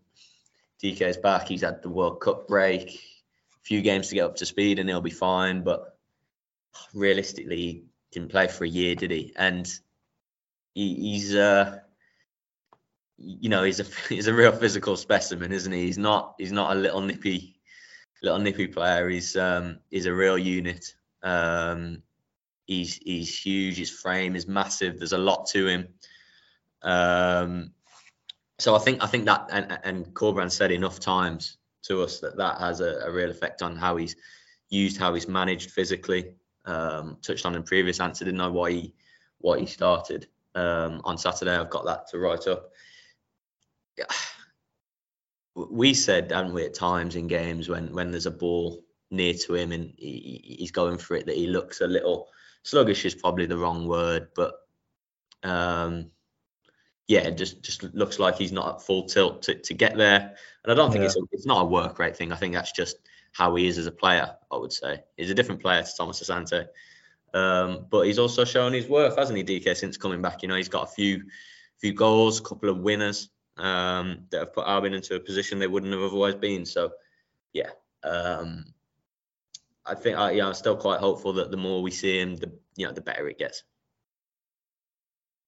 DK's back. He's had the World Cup break, a few games to get up to speed, and he'll be fine. But realistically, he didn't play for a year, did he? And he, he's uh, you know he's a [laughs] he's a real physical specimen, isn't he? He's not he's not a little nippy little nippy player. He's um he's a real unit. Um, he's he's huge. His frame is massive. There's a lot to him. Um, so I think I think that and and Corberán said enough times to us that that has a, a real effect on how he's used, how he's managed physically. Um, touched on in previous answer, didn't know why he why he started um, on Saturday. I've got that to write up. Yeah. [sighs] We said, haven't we, at times in games when when there's a ball near to him and he, he's going for it, that he looks a little sluggish is probably the wrong word, but um, yeah, it just just looks like he's not at full tilt to, to get there. And I don't think
Yeah.
it's a, it's not a work rate thing. I think that's just how he is as a player. I would say he's a different player to Thomas Asante, um, but he's also shown his worth, hasn't he, DK, since coming back? You know, he's got a few few goals, a couple of winners um, that have put Albion into a position they wouldn't have otherwise been. So, yeah, um, I think I, yeah, I'm still quite hopeful that the more we see him, the you know, the better it gets.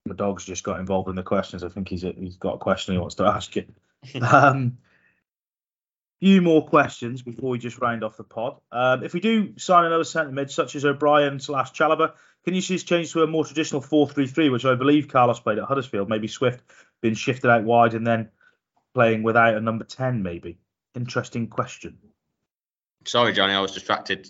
My dog's just got involved in the questions. I think he's he's got a question he wants to ask you. [laughs] um, few more questions before we just round off the pod. Um, if we do sign another centre mid, such as O'Brien slash Chalobah, can you see this change to a more traditional 4-3-3, which I believe Carlos played at Huddersfield? Maybe Swift being shifted out wide and then playing without a number 10, maybe. Interesting question.
Sorry, Johnny, I was distracted.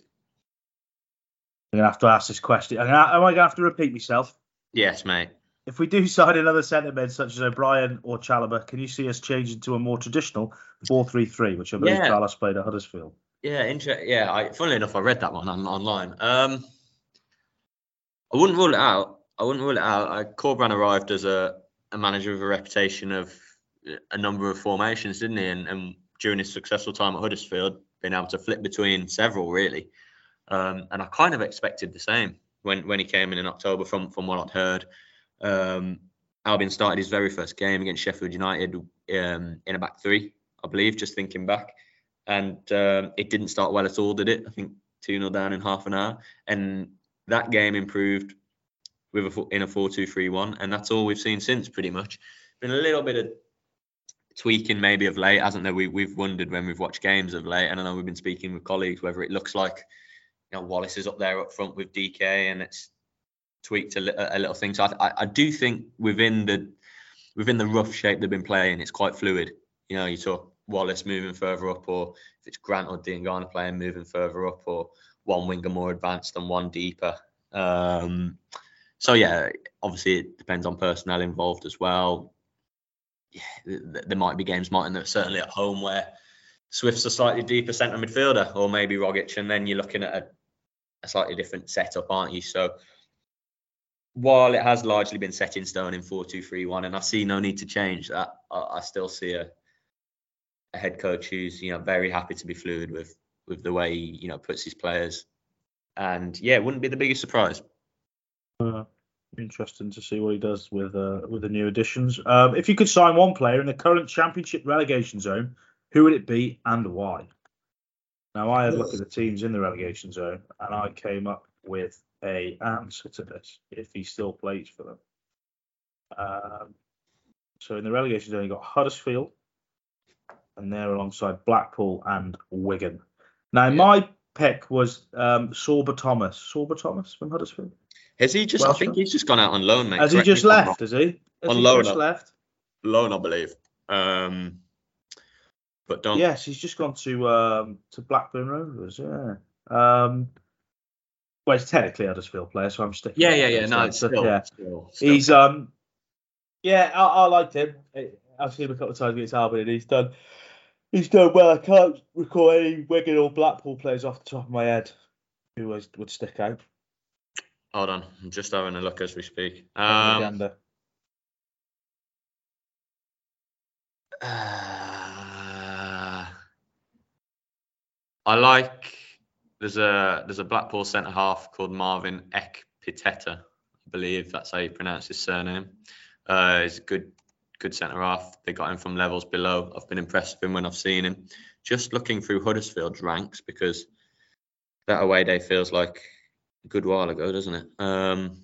I'm gonna have to ask this question. Am I gonna have to repeat myself?
Yes, mate.
If we do sign another centre mid such as O'Brien or Chalobah, can you see us changing to a more traditional 4-3-3, which I believe
Yeah.
Carlos played at Huddersfield?
Yeah, inter- yeah. I, funnily enough, I read that one on, online. Um, I wouldn't rule it out. I wouldn't rule it out. I, Corberán arrived as a, a manager with a reputation of a number of formations, didn't he? And, and during his successful time at Huddersfield, being able to flip between several really. Um, and I kind of expected the same when when he came in in October from from what I'd heard. Um, Albion started his very first game against Sheffield United um, in a back three, I believe, just thinking back. And um, it didn't start well at all, did it? I think 2 0 down in half an hour. And that game improved with a, in a 4 2 3 1. And that's all we've seen since, pretty much. Been a little bit of tweaking maybe of late, hasn't there? We, we've wondered when we've watched games of late. And I know we've been speaking with colleagues whether it looks like you know, Wallace is up there up front with DK and it's tweaked a, a little thing. So I, I, do think within the within the rough shape they've been playing, it's quite fluid. You know, you saw Wallace moving further up, or if it's Grant or Diangana playing moving further up, or one winger more advanced and one deeper. Um, so yeah, obviously it depends on personnel involved as well. Yeah, there might be games, Martin, that certainly at home where Swift's a slightly deeper centre midfielder, or maybe Rogic, and then you're looking at a, a slightly different setup, aren't you? So while it has largely been set in stone in 4-2-3-1 and I see no need to change that, I, I, still see a, a head coach who's you know very happy to be fluid with with the way he you know puts his players, and yeah, it wouldn't be the biggest surprise.
Uh, interesting to see what he does with uh, with the new additions. Um, if you could sign one player in the current Championship relegation zone, who would it be and why? Now I had a look at the teams in the relegation zone, and I came up with a answer to this if he still plays for them. Um, so in the relegation zone, you got Huddersfield, and they're alongside Blackpool and Wigan. Now, yeah. my pick was um, Sorba Thomas. Sorba Thomas from Huddersfield.
Has he just? Welsh I think he's just gone out on loan, mate.
Has Correct he just left? Has he? Has
on
he
loan.
Just left.
Loan, I believe. Um, but don't.
Yes, he's just gone to um, to Blackburn Rovers. Yeah. Um, well, he's technically Huddersfield player, so I'm sticking.
Yeah, yeah, yeah. No, it's still, yeah. Still,
still. He's um, yeah, I, I liked him. I've seen him a couple of times against Albion, and he's done. He's done well. I can't recall any Wigan or Blackpool players off the top of my head who was, would stick out.
Hold on, I'm just having a look as we speak. Um, uh, [sighs] I like there's a there's a Blackpool centre half called Marvin Ekpiteta. I believe that's how you pronounce his surname. Uh, he's a good good centre half. They got him from levels below. I've been impressed with him when I've seen him. Just looking through Huddersfield's ranks because that away day feels like a good while ago, doesn't it? Um,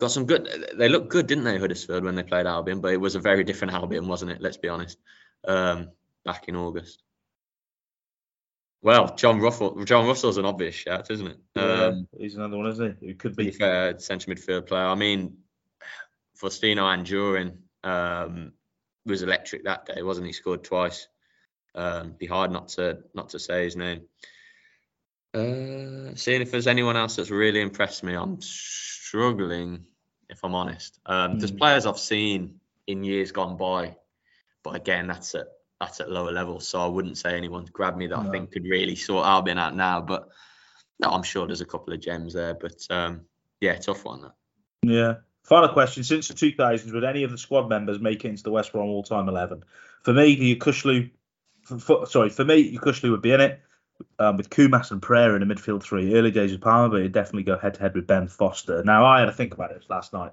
got some good. They looked good, didn't they, Huddersfield, when they played Albion? But it was a very different Albion, wasn't it? Let's be honest. Um, back in August. Well, John Russell. John Russell's an obvious shout, isn't it?
Yeah, um, he's another one, isn't he? Who could be
fair central midfield player. I mean, Faustino Anjorin um, was electric that day, wasn't he? Scored twice. Um, be hard not to not to say his name. Uh, seeing if there's anyone else that's really impressed me, I'm struggling. If I'm honest, um, mm. there's hmm. players I've seen in years gone by, but again, that's it that's at lower levels. So I wouldn't say anyone's grabbed me that no. I think could really sort Albion out now. But no, I'm sure there's a couple of gems there. But um, yeah, tough one. That.
Yeah. Final question: Since the 2000s, would any of the squad members make it into the West Brom all-time 11? For me, Yokuslu, for, sorry, for me, Yokuslu would be in it. Um, with Koumas and Prayer in the midfield three, early days of Palmer, but he'd definitely go head to head with Ben Foster. Now, I had to think about it last night.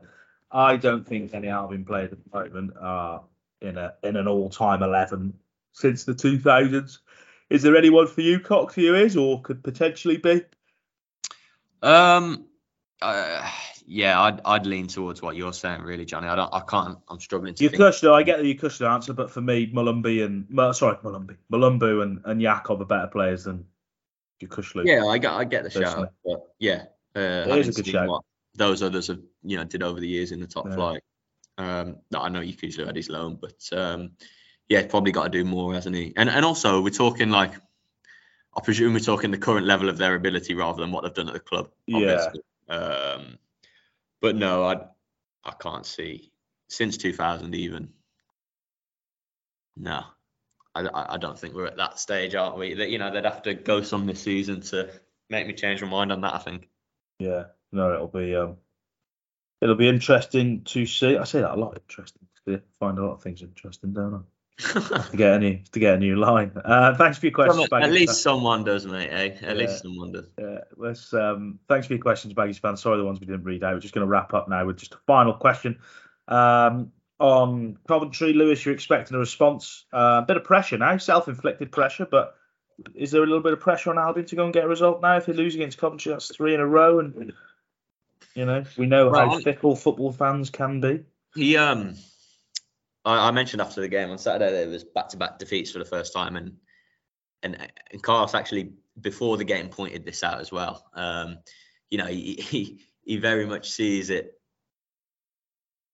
I don't think any Albion players at the moment are in a in an all time eleven since the two thousands. Is there anyone for you, Cox, who is or could potentially be?
Um, uh, yeah, I'd I'd lean towards what you're saying, really, Johnny. I don't, I can't. I'm struggling to.
You Kushner, I get the Kushner answer, but for me, Molumby and sorry, Molumby, Mulumbu and and Yacob are better players than Yokuslu.
Yeah, I get I get the shout, but yeah, uh, it is a good shout. those others have you know did over the years in the top yeah. flight. Um, I know Yokuslu had his loan, but um, yeah, probably got to do more, hasn't he? And and also we're talking like, I presume we're talking the current level of their ability rather than what they've done at the club. Obviously. Yeah. Um, but no, I I can't see since 2000 even. No, I, I don't think we're at that stage, aren't we? That you know they'd have to go some this season to make me change my mind on that. I think.
Yeah, no, it'll be um, it'll be interesting to see. I say that a lot. Interesting. I find a lot of things interesting, don't I? to get a new to get a new line. Uh, thanks for your questions.
At least someone does, mate. Eh? At yeah. least someone does.
Yeah. Let's. Um, thanks for your questions, Baggies fans. Sorry, the ones we didn't read out. We're just going to wrap up now with just a final question. Um, on Coventry, Lewis, you're expecting a response. A uh, bit of pressure now, self-inflicted pressure, but is there a little bit of pressure on Albion to go and get a result now? If they lose against Coventry, that's three in a row, and you know we know well, how fickle football fans can be.
He um I, I mentioned after the game on Saturday that it was back-to-back defeats for the first time, and and and Carlos actually before the game pointed this out as well. Um, you know, he, he he very much sees it.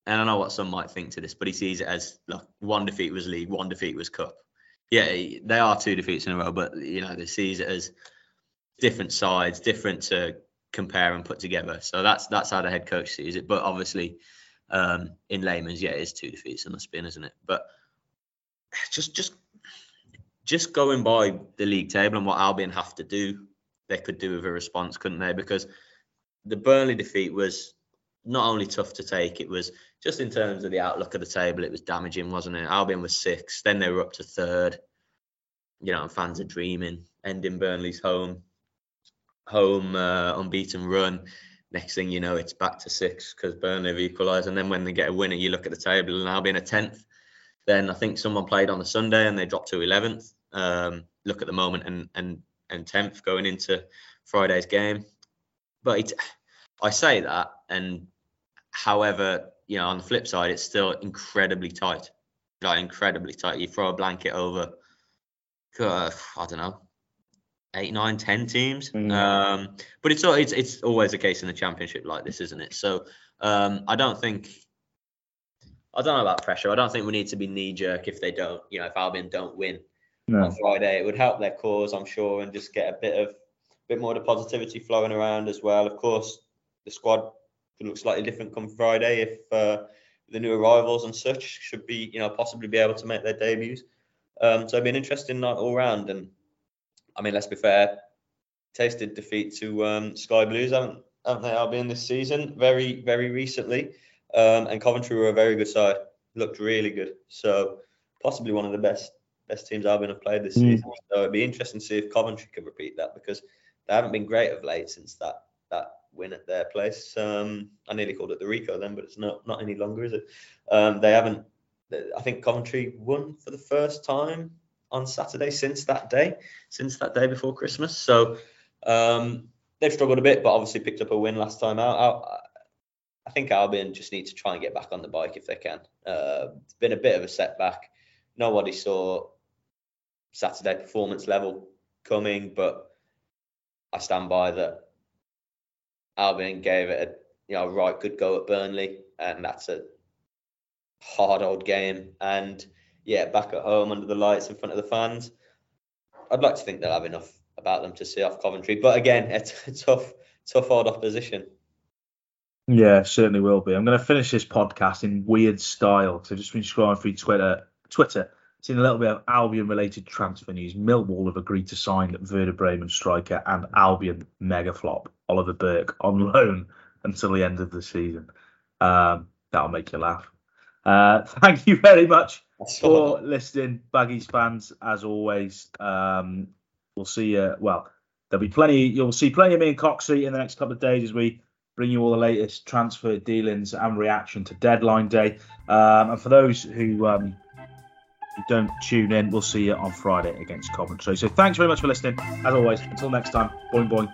And I know what some might think to this, but he sees it as like one defeat was league, one defeat was cup. Yeah, they are two defeats in a row, but you know, they sees it as different sides, different to compare and put together. So that's that's how the head coach sees it. But obviously, um, in layman's, yeah, it is two defeats on the spin, isn't it? But just just just going by the league table and what Albion have to do, they could do with a response, couldn't they? Because the Burnley defeat was not only tough to take, it was just in terms of the outlook of the table, it was damaging, wasn't it? Albion was six, then they were up to third. You know, and fans are dreaming, ending Burnley's home home uh, unbeaten run next thing you know, it's back to six because Burnley have equalised. And then when they get a winner, you look at the table and Albion a tenth. Then I think someone played on the Sunday and they dropped to eleventh. Um, look at the moment and and and tenth going into Friday's game. But it, I say that, and however, you know, on the flip side, it's still incredibly tight, like incredibly tight. You throw a blanket over, uh, I don't know, eight, nine, ten teams. Mm. Um, but it's it's it's always a case in the championship like this, isn't it? So um, I don't think I don't know about pressure. I don't think we need to be knee jerk if they don't, you know, if Albion don't win no. on Friday. It would help their cause, I'm sure, and just get a bit of bit more of the positivity flowing around as well. Of course, the squad could look slightly different come Friday if uh, the new arrivals and such should be, you know, possibly be able to make their debuts. Um, so it'd be an interesting night all round and I mean, let's be fair, tasted defeat to um, Sky Blues, haven't, haven't they, Albion this season? Very, very recently. Um, and Coventry were a very good side, looked really good. So possibly one of the best best teams Albion have played this mm. season. So it'd be interesting to see if Coventry can repeat that because they haven't been great of late since that that win at their place. Um, I nearly called it the Ricoh then, but it's not not any longer, is it? Um, they haven't. I think Coventry won for the first time on Saturday since that day, since that day before Christmas. So um, they've struggled a bit, but obviously picked up a win last time out. I, I think Albion just need to try and get back on the bike if they can. Uh, it's been a bit of a setback. Nobody saw Saturday performance level coming, but I stand by that. Albion gave it a you know right good go at Burnley, and that's a hard old game. And yeah, back at home under the lights in front of the fans. I'd like to think they'll have enough about them to see off Coventry, but again, a [laughs] tough, tough odd opposition.
Yeah, certainly will be. I'm going to finish this podcast in weird style because I've just been scrolling through Twitter. Twitter, seen a little bit of Albion-related transfer news. Millwall have agreed to sign Werder Bremen striker and Albion mega flop Oliver Burke on [laughs] loan until the end of the season. Um, that'll make you laugh. Uh, [laughs] thank you very much for listening, Baggies fans. As always, um, we'll see you. Well, there'll be plenty. You'll see plenty of me and Coxie in the next couple of days as we bring you all the latest transfer dealings and reaction to deadline day. Um, and for those who, um, who don't tune in, we'll see you on Friday against Coventry. So thanks very much for listening. As always, until next time, boing boing.